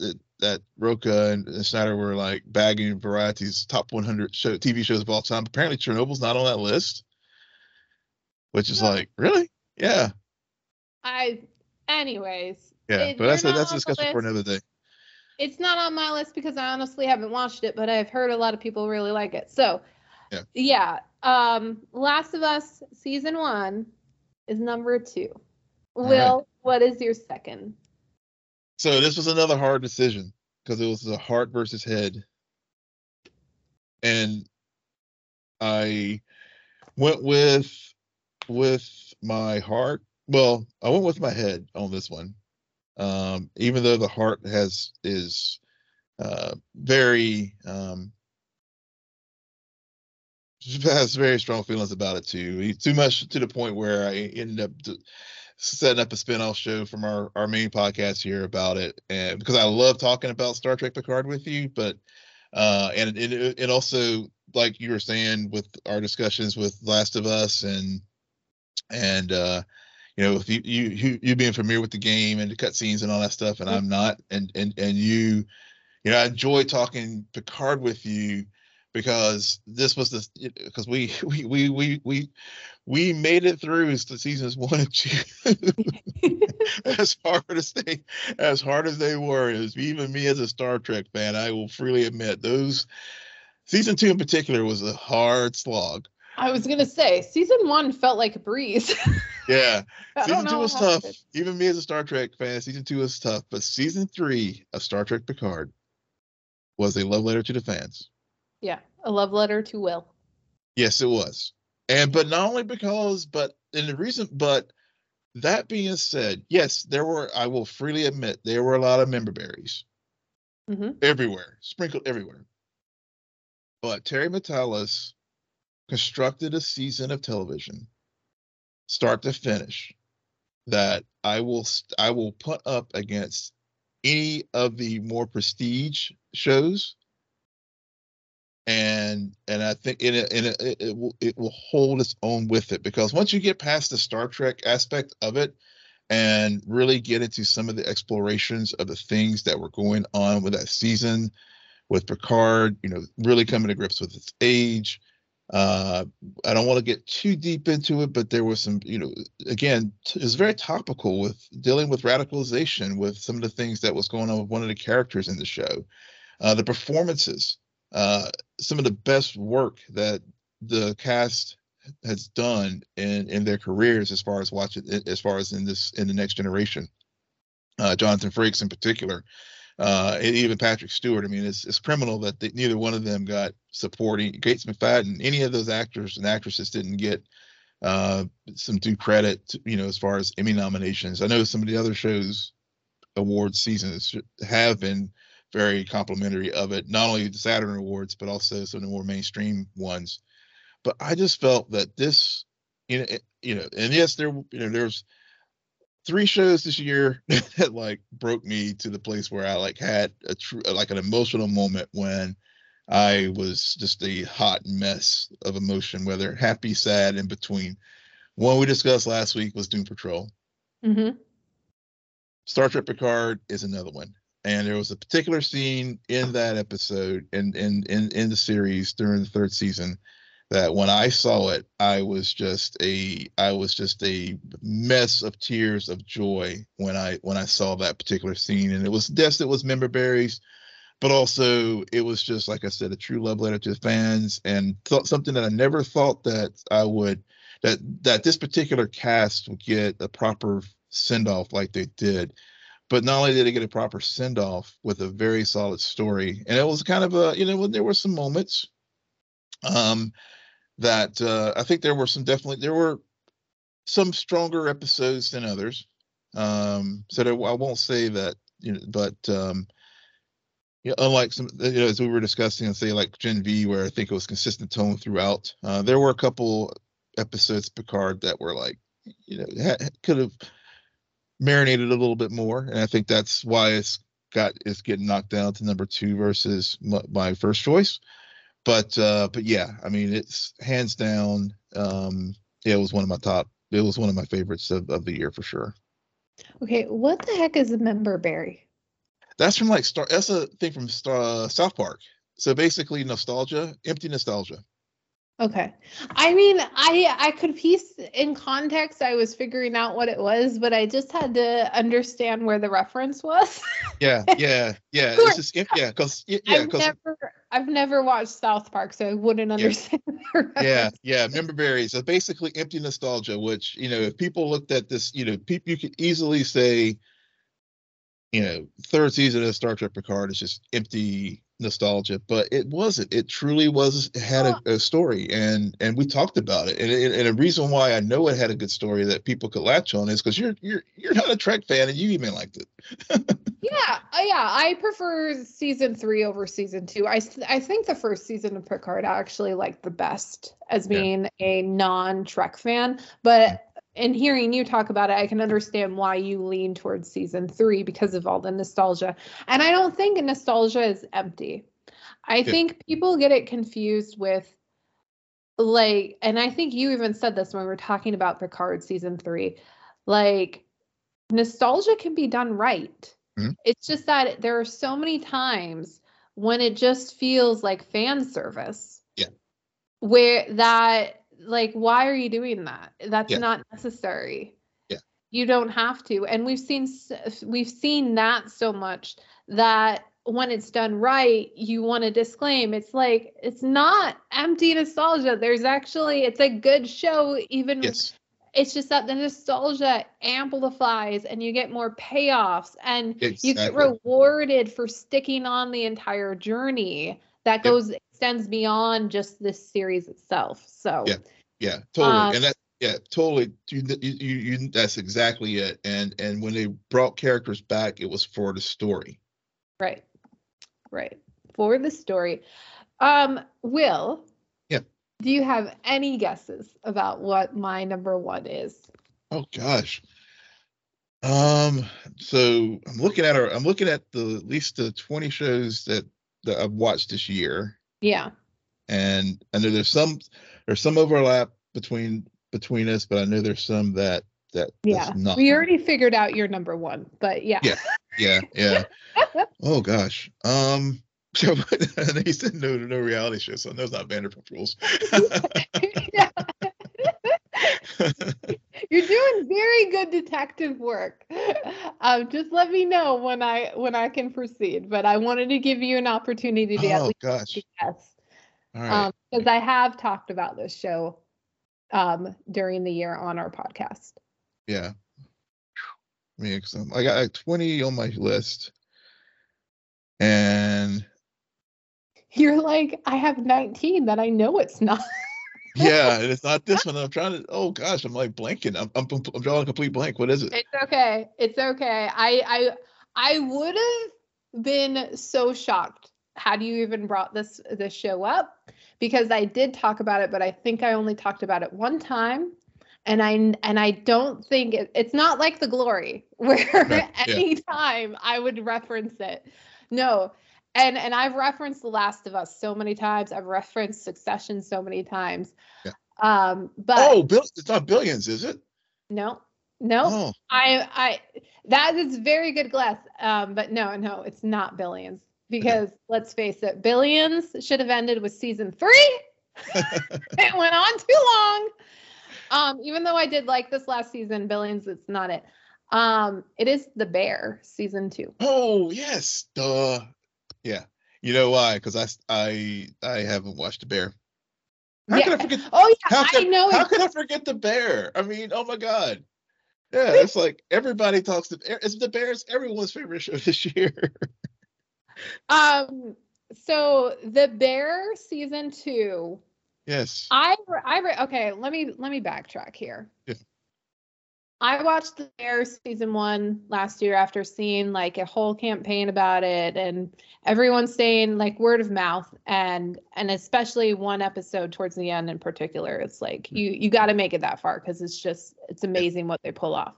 uh, that Rocha and Snyder were like bagging Variety's top 100 show, TV shows of all time. Apparently, Chernobyl's not on that list, which is like really, yeah. I, anyways. Yeah, but that's a, that's a discussion for another day. It's not on my list because I honestly haven't watched it, but I've heard a lot of people really like it. So, yeah. Yeah. Um, Last of Us season one is number two. All Will, right. what is your second? So this was another hard decision because it was a heart versus head. And I went with with my heart. Well, I went with my head on this one. Um, even though the heart has is uh, very um, has very strong feelings about it too. Too much to the point where I ended up setting up a spin-off show from our, our main podcast here about it and because i love talking about star trek picard with you but uh and it, it also like you were saying with our discussions with last of us and and uh you know if you you you, being familiar with the game and the cutscenes and all that stuff and i'm not and and and you you know i enjoy talking picard with you because this was the because we we we we we we made it through the seasons one and two. As hard as they as hard as they were as even me as a star trek fan i will freely admit those season two in particular was a hard slog. I was gonna say season one felt like a breeze. Yeah season two was tough. even me as a star trek fan season two was tough but season three of star trek picard was a love letter to the fans yeah a love letter to will yes it was and but not only because, but and the reason, but that being said, yes, there were. I will freely admit there were a lot of member berries mm-hmm. everywhere, sprinkled everywhere. But Terry Matalas constructed a season of television, start to finish, that I will I will put up against any of the more prestige shows and and I think in it, it, it, it will it will hold its own with it because once you get past the Star Trek aspect of it and really get into some of the explorations of the things that were going on with that season with Picard, you know, really coming to grips with its age. Uh, I don't want to get too deep into it, but there was some, you know, again, it was very topical with dealing with radicalization, with some of the things that was going on with one of the characters in the show. Uh, the performances, uh, some of the best work that the cast has done in in their careers as far as watching as far as in this in the next generation. Uh, Jonathan Frakes in particular, uh, and even Patrick Stewart. I mean, it's it's criminal that they, neither one of them got supporting. Gates McFadden, any of those actors and actresses didn't get uh, some due credit, to, you know, as far as Emmy nominations. I know some of the other shows award seasons have been very complimentary of it, not only the Saturn Awards, but also some of the more mainstream ones. But I just felt that this, you know, you know, and yes, there, you know, there's three shows this year that like broke me to the place where I like had a true, like an emotional moment when I was just a hot mess of emotion, whether happy, sad, in between. One we discussed last week was Doom Patrol. Mm-hmm. Star Trek Picard is another one and there was a particular scene in that episode in in in, in the series during the third season that when I saw it, I was just a I was just a mess of tears of joy when I when I saw that particular scene. And it was yes, it was member berries, but also it was just like I said, a true love letter to the fans and th- something that I never thought that I would that that this particular cast would get a proper send off like they did but not only did it get a proper send off with a very solid story, and it was kind of a you know there were some moments um, that uh, I think there were some definitely there were some stronger episodes than others. Um, so there, I won't say that you know, but um, you know, unlike some you know as we were discussing, and say like Gen V, where I think it was consistent tone throughout. Uh, there were a couple episodes Picard that were like you know ha- could have marinated a little bit more, and I think that's why it's got it's getting knocked down to number two versus my, my first choice. But uh, but yeah, I mean it's hands down. Um, it was one of my top. It was one of my favorites of, of the year for sure. Okay, what the heck is a member berry? That's from like Star. That's a thing from Star, uh, South Park. So basically, nostalgia, empty nostalgia. Okay. I mean, I I could piece in context. I was figuring out what it was, but I just had to understand where the reference was. yeah, yeah, yeah. It's just yeah, because yeah, I've never I've never watched South Park, so I wouldn't understand. Yeah, yeah, yeah. Member berries. So basically, empty nostalgia. Which you know, if people looked at this, you know, people you could easily say, you know, third season of Star Trek Picard is just empty nostalgia, but it wasn't. It truly was it had a, a, story, and and we talked about it. And, and a reason why I know it had a good story that people could latch on is because you're you're you're not a Trek fan, and you even liked it. yeah, uh, yeah. I prefer season three over season two. I I think the first season of Picard I actually liked the best as being yeah. a non Trek fan, but and hearing you talk about it, I can understand why you lean towards season three because of all the nostalgia. And I don't think nostalgia is empty. I yeah. think people get it confused with like, and I think you even said this when we were talking about Picard season three. Like, nostalgia can be done right. Mm-hmm. It's just that there are so many times when it just feels like fan service. Yeah. Where that like why are you doing that that's yeah. not necessary yeah you don't have to and we've seen we've seen that so much that when it's done right you want to disclaim it's like it's not empty nostalgia there's actually it's a good show even yes. it's just that the nostalgia amplifies and you get more payoffs and exactly. you get rewarded for sticking on the entire journey that goes yep. Extends beyond just this series itself. So yeah, yeah, totally, um, and that yeah, totally. You, you, you, that's exactly it. And and when they brought characters back, it was for the story. Right, right, for the story. Um, Will. Yeah. Do you have any guesses about what my number one is? Oh gosh. Um, so I'm looking at our I'm looking at the at least the 20 shows that that I've watched this year. Yeah. And I know there's some there's some overlap between between us, but I know there's some that that yeah. Not. We already figured out your number one, but yeah. Yeah. Yeah. Yeah. oh gosh. Um so he said no no reality show, so no, it's not Vanderpump Rules. You're doing very good detective work. Um, just let me know when I when I can proceed. But I wanted to give you an opportunity to oh, at least gosh. guess. All right. Because um, I have talked about this show um, during the year on our podcast. Yeah. I got like 20 on my list. And you're like, I have 19 that I know it's not. Yeah, and it's not this one. I'm trying to. Oh gosh, I'm like blanking. I'm I'm, I'm drawing a complete blank. What is it? It's okay. It's okay. I I I would have been so shocked had you even brought this this show up because I did talk about it, but I think I only talked about it one time. And I and I don't think it, it's not like the glory where right. anytime yeah. I would reference it. No, and and I've referenced The Last of Us so many times. I've referenced Succession so many times. Yeah. Um, but oh, Bill, it's not Billions, is it? No, no. Oh. I I that is very good glass. Um, but no, no, it's not Billions because let's face it, Billions should have ended with season three. it went on too long. Um, even though I did like this last season, Billions, it's not it. Um, it is The Bear season two. Oh yes, duh. Yeah. You know why? Because I I I haven't watched the bear. How yeah. could I forget? Oh yeah, how could, I know. How could I forget the bear? I mean, oh my god. Yeah, it's like everybody talks to it's the Bears everyone's favorite show this year. um so the bear season 2 yes i i okay let me let me backtrack here yeah. I watched the Bear season one last year after seeing like a whole campaign about it and everyone saying like word of mouth and and especially one episode towards the end in particular. It's like you you got to make it that far because it's just it's amazing what they pull off.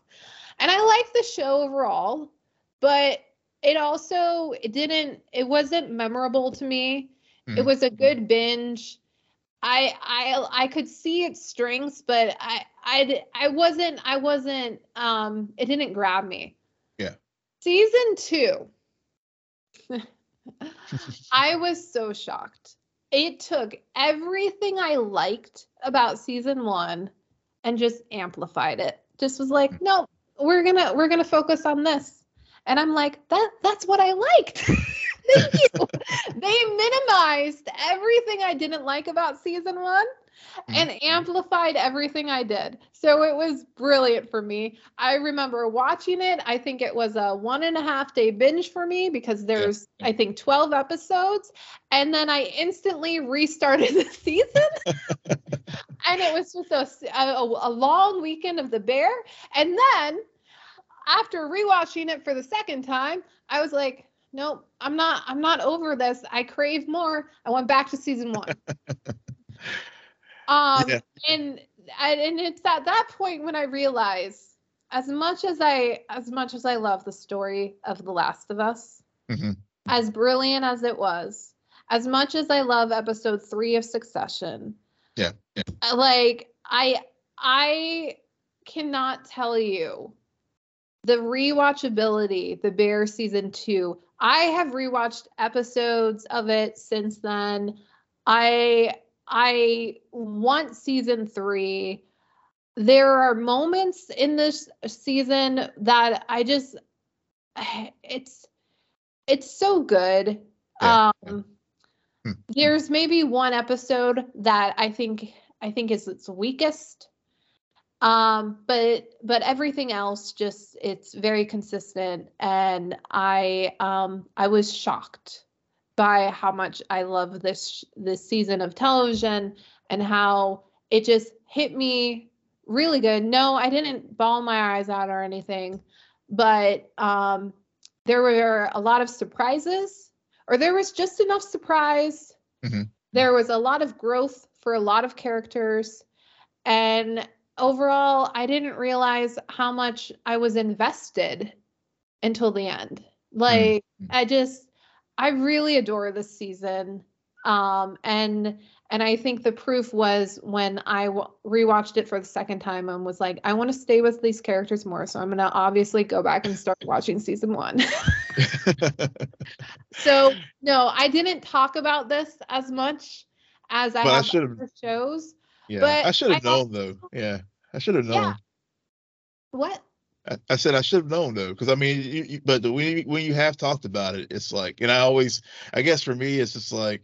And I like the show overall, but it also it didn't it wasn't memorable to me. Mm-hmm. It was a good binge I I I could see its strengths, but I I I wasn't I wasn't um it didn't grab me. Yeah. Season 2. I was so shocked. It took everything I liked about season 1 and just amplified it. Just was like, mm. "No, we're going to we're going to focus on this." And I'm like, "That that's what I liked." Thank you. they minimized everything I didn't like about season one and mm-hmm. amplified everything I did. So it was brilliant for me. I remember watching it. I think it was a one and a half day binge for me because there's, yeah. I think, 12 episodes. And then I instantly restarted the season. and it was just a, a, a long weekend of the bear. And then after rewatching it for the second time, I was like, nope, I'm not I'm not over this. I crave more. I went back to season one. um yeah. and and it's at that point when I realize as much as I as much as I love the story of The Last of Us, mm-hmm. as brilliant as it was, as much as I love episode three of Succession. Yeah. yeah. Like I I cannot tell you the rewatchability, the Bear season two. I have rewatched episodes of it since then. I I want season three. There are moments in this season that I just it's it's so good. Yeah. Um hmm. there's maybe one episode that I think I think is its weakest um but but everything else just it's very consistent. And i um i was shocked by how much i love this this season of television and how it just hit me really good. No i didn't bawl my eyes out or anything but um there were a lot of surprises or there was just enough surprise. Mm-hmm. there was a lot of growth for a lot of characters. And overall, I didn't realize how much I was invested until the end. Like, mm-hmm. I just, I really adore this season. Um, and and I think the proof was when I w- rewatched it for the second time and was like, I want to stay with these characters more. So I'm going to obviously go back and start watching season one. so, no, I didn't talk about this as much as I, have I shows. Yeah, but I should have known though. Yeah, I should have known. Yeah. What? I, I said I should have known though, because I mean, you, you, but the, when you, when you have talked about it, it's like, and I always, I guess for me, it's just like,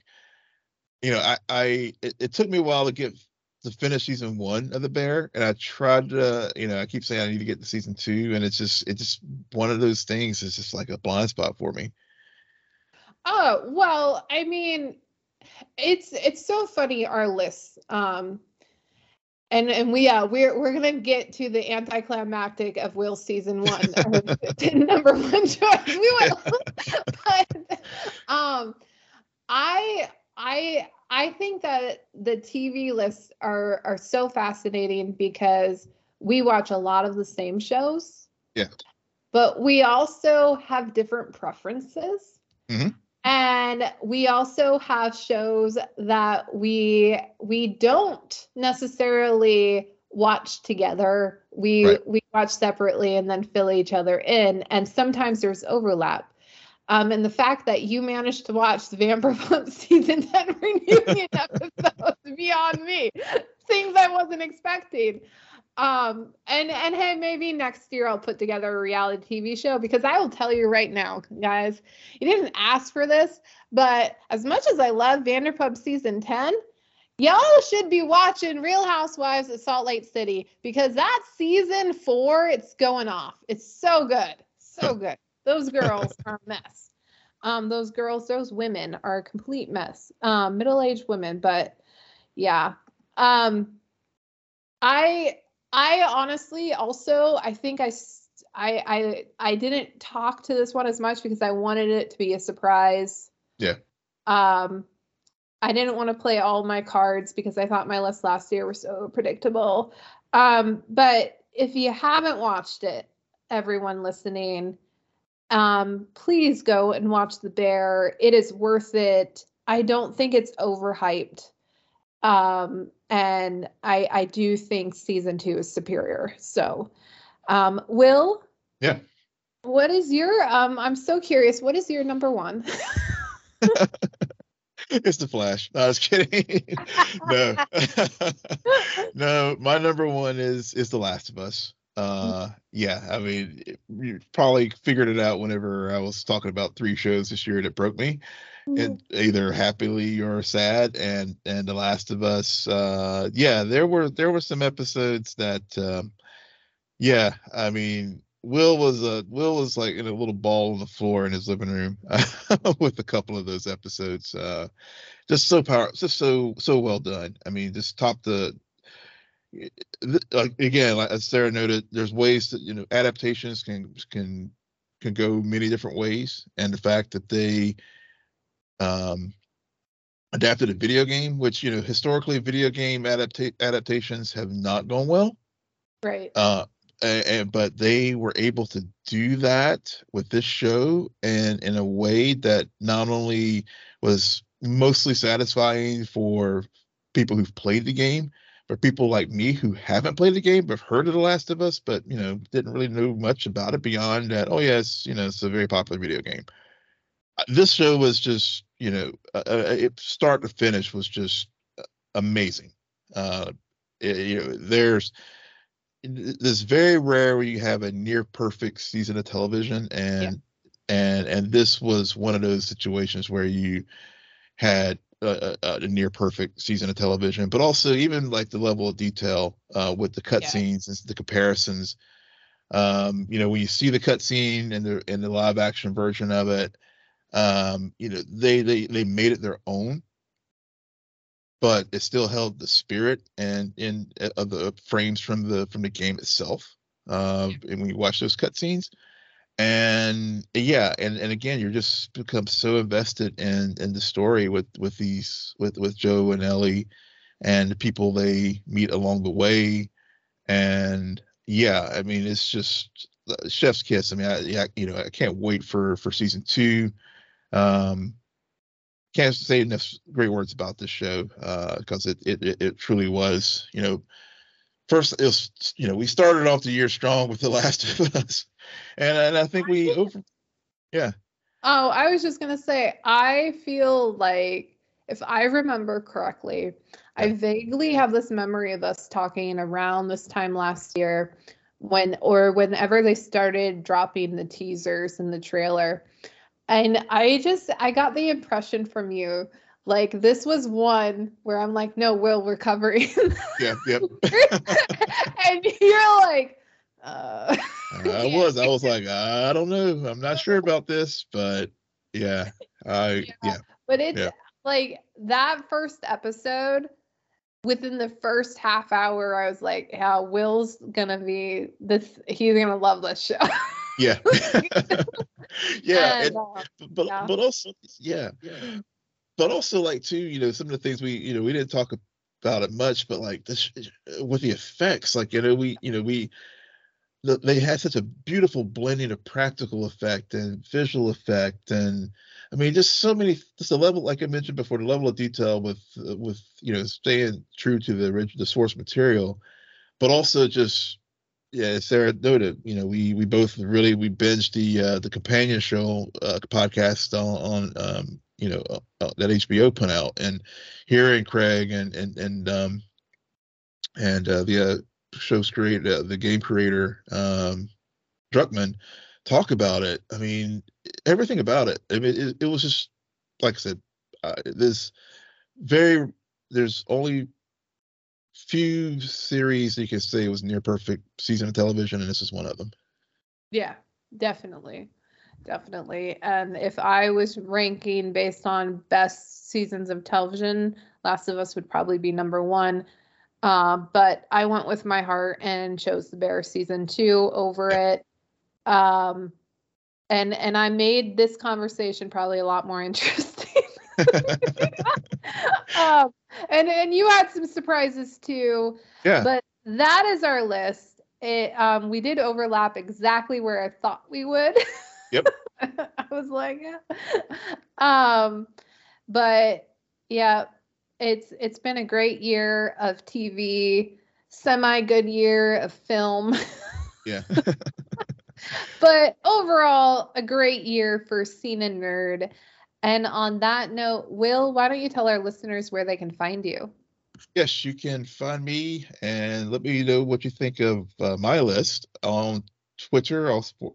you know, I, I it, it took me a while to get to finish season one of the Bear, and I tried to, you know, I keep saying I need to get to season two, and it's just, it's just one of those things. It's just like a blind spot for me. Oh well, I mean, it's it's so funny our lists. Um, and and we uh we're we're gonna get to the anticlimactic of Will season one, number one choice. We will, but um, I I I think that the TV lists are are so fascinating because we watch a lot of the same shows. Yeah. But we also have different preferences. Mm-hmm. And we also have shows that we we don't necessarily watch together. We right. we watch separately and then fill each other in. And sometimes there's overlap. Um, and the fact that you managed to watch the Vanderpump season 10 reunion episodes beyond me, things I wasn't expecting. Um, and and hey, maybe next year I'll put together a reality TV show because I will tell you right now, guys, you didn't ask for this, but as much as I love Vanderpump season 10, y'all should be watching Real Housewives of Salt Lake City because that season four, it's going off. It's so good. So good. Those girls are a mess. Um, those girls, those women are a complete mess. Um, middle-aged women, but yeah. Um, I I honestly also I think I I I I didn't talk to this one as much because I wanted it to be a surprise. Yeah. Um I didn't want to play all my cards because I thought my lists last year were so predictable. Um but if you haven't watched it, everyone listening, um please go and watch The Bear. It is worth it. I don't think it's overhyped. Um and I I do think season two is superior. So, um, Will. Yeah. What is your um? I'm so curious. What is your number one? it's the Flash. No, I was kidding. no, no. My number one is is The Last of Us. Uh, yeah. I mean, you probably figured it out whenever I was talking about three shows this year that broke me. And either happily or sad and and the last of us uh yeah there were there were some episodes that um yeah i mean will was a will was like in a little ball on the floor in his living room with a couple of those episodes uh just so power just so so well done. I mean just top the again like as sarah noted there's ways that you know adaptations can can can go many different ways and the fact that they um, adapted a video game, which you know historically video game adapta- adaptations have not gone well. Right. Uh, and, and, but they were able to do that with this show and in a way that not only was mostly satisfying for people who've played the game but people like me who haven't played the game but heard of the last of us but you know didn't really know much about it beyond that oh yes you know it's a very popular video game this show was just you know uh, uh, it, start to finish was just amazing uh it, you know there's this very rare where you have a near perfect season of television and yeah. and and this was one of those situations where you had a, a, a, near perfect season of television but also even like the level of detail uh, with the cutscenes yeah. and the comparisons um you know when you see the cutscene and the in the live action version of it um, you know, they they they made it their own, but it still held the spirit and in uh, of the frames from the from the game itself. Uh, and when you watch those cutscenes, and yeah, and and again, you're just become so invested in in the story with with these with with Joel and Ellie, and the people they meet along the way. and yeah, I mean, it's just uh, chef's kiss. I mean, I, yeah, you know, I can't wait for for season two. Um, can't say enough great words about this show because uh, it, it it truly was. You know, first it was you know we started off the year strong with The Last of Us, and and I think we over, yeah. Oh, I was just gonna say I feel like if I remember correctly, I vaguely have this memory of us talking around this time last year when or whenever they started dropping the teasers and the trailer. And I just I got the impression from you like this was one where I'm like, no, Will, we're covering. Yeah, yep. and you're like, uh, I was. I was like, I don't know. I'm not sure about this, but yeah, I yeah. yeah. But it's yeah. like that first episode within the first half hour, I was like, yeah, Will's gonna be this, he's gonna love this show. yeah. yeah. And, and, uh, but, but also, yeah. yeah. But also, like, too, you know, some of the things we, you know, we didn't talk about it much, but like this with the effects, like, you know, we, you know, we, they had such a beautiful blending of practical effect and visual effect. And I mean, just so many, just the level, like I mentioned before, the level of detail with, with you know, staying true to the original, the source material, but also just, yeah, Sarah noted, you know, we we both really we binged the uh, the companion show uh, podcast on, on um, you know uh, uh that HBO put out, and hearing Craig and and and um and uh, the uh, show's creator, the game creator um, Druckmann talk about it. I mean, everything about it. I mean, it, it was just like I said. Uh, there's very there's only few series you can say was near perfect season of television, and this is one of them. Yeah, definitely, definitely. And if I was ranking based on best seasons of television, Last of Us would probably be number one. Uh, but I went with my heart and chose The Bear season two over it. Um, and and I made this conversation probably a lot more interesting. um, and and you had some surprises too. Yeah. But that is our list. It um we did overlap exactly where I thought we would. Yep. I was like, yeah. Um, but yeah, it's it's been a great year of TV, semi good year of film. Yeah but overall, a great year for Scene N Nerd. And on that note, Will, why don't you tell our listeners where they can find you? Yes, you can find me and let me know what you think of uh, my list on Twitter, also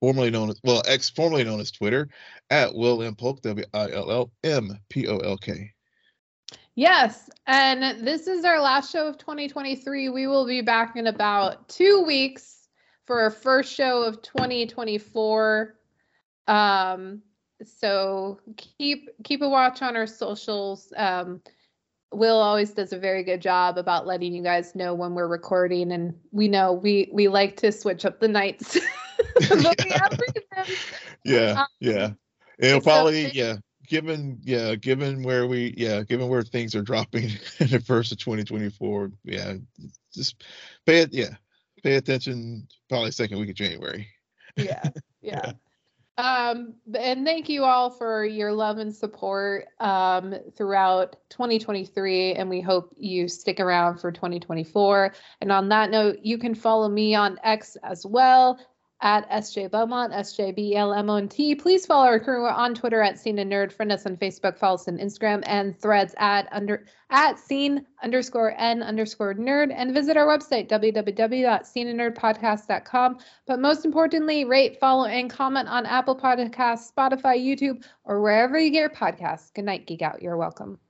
formerly known as well, ex formerly known as Twitter, at Will M Polk, W I L L M P O L K. Yes, and this is our last show of 2023. We will be back in about two weeks for our first show of 2024. Um, so keep keep a watch on our socials. Um, Will always does a very good job about letting you guys know when we're recording, and we know we we like to switch up the nights. yeah, yeah, um, yeah. It'll probably yeah. Given yeah, given where we yeah, given where things are dropping in the first of 2024, yeah, just pay it yeah, pay attention probably second week of January. yeah, yeah. Um, and thank you all for your love and support um, throughout 2023. And we hope you stick around for 2024. And on that note, you can follow me on X as well at SJ Belmont, S-J-B-L-M-O-N-T. Please follow our crew on Twitter at Scene N Nerd. Friend us on Facebook, follow us on Instagram and threads at under at scene underscore n underscore nerd and visit our website, www.scenennerdpodcast.com. But most importantly, rate, follow, and comment on Apple Podcasts, Spotify, YouTube, or wherever you get your podcasts. Good night, Geek Out. You're welcome.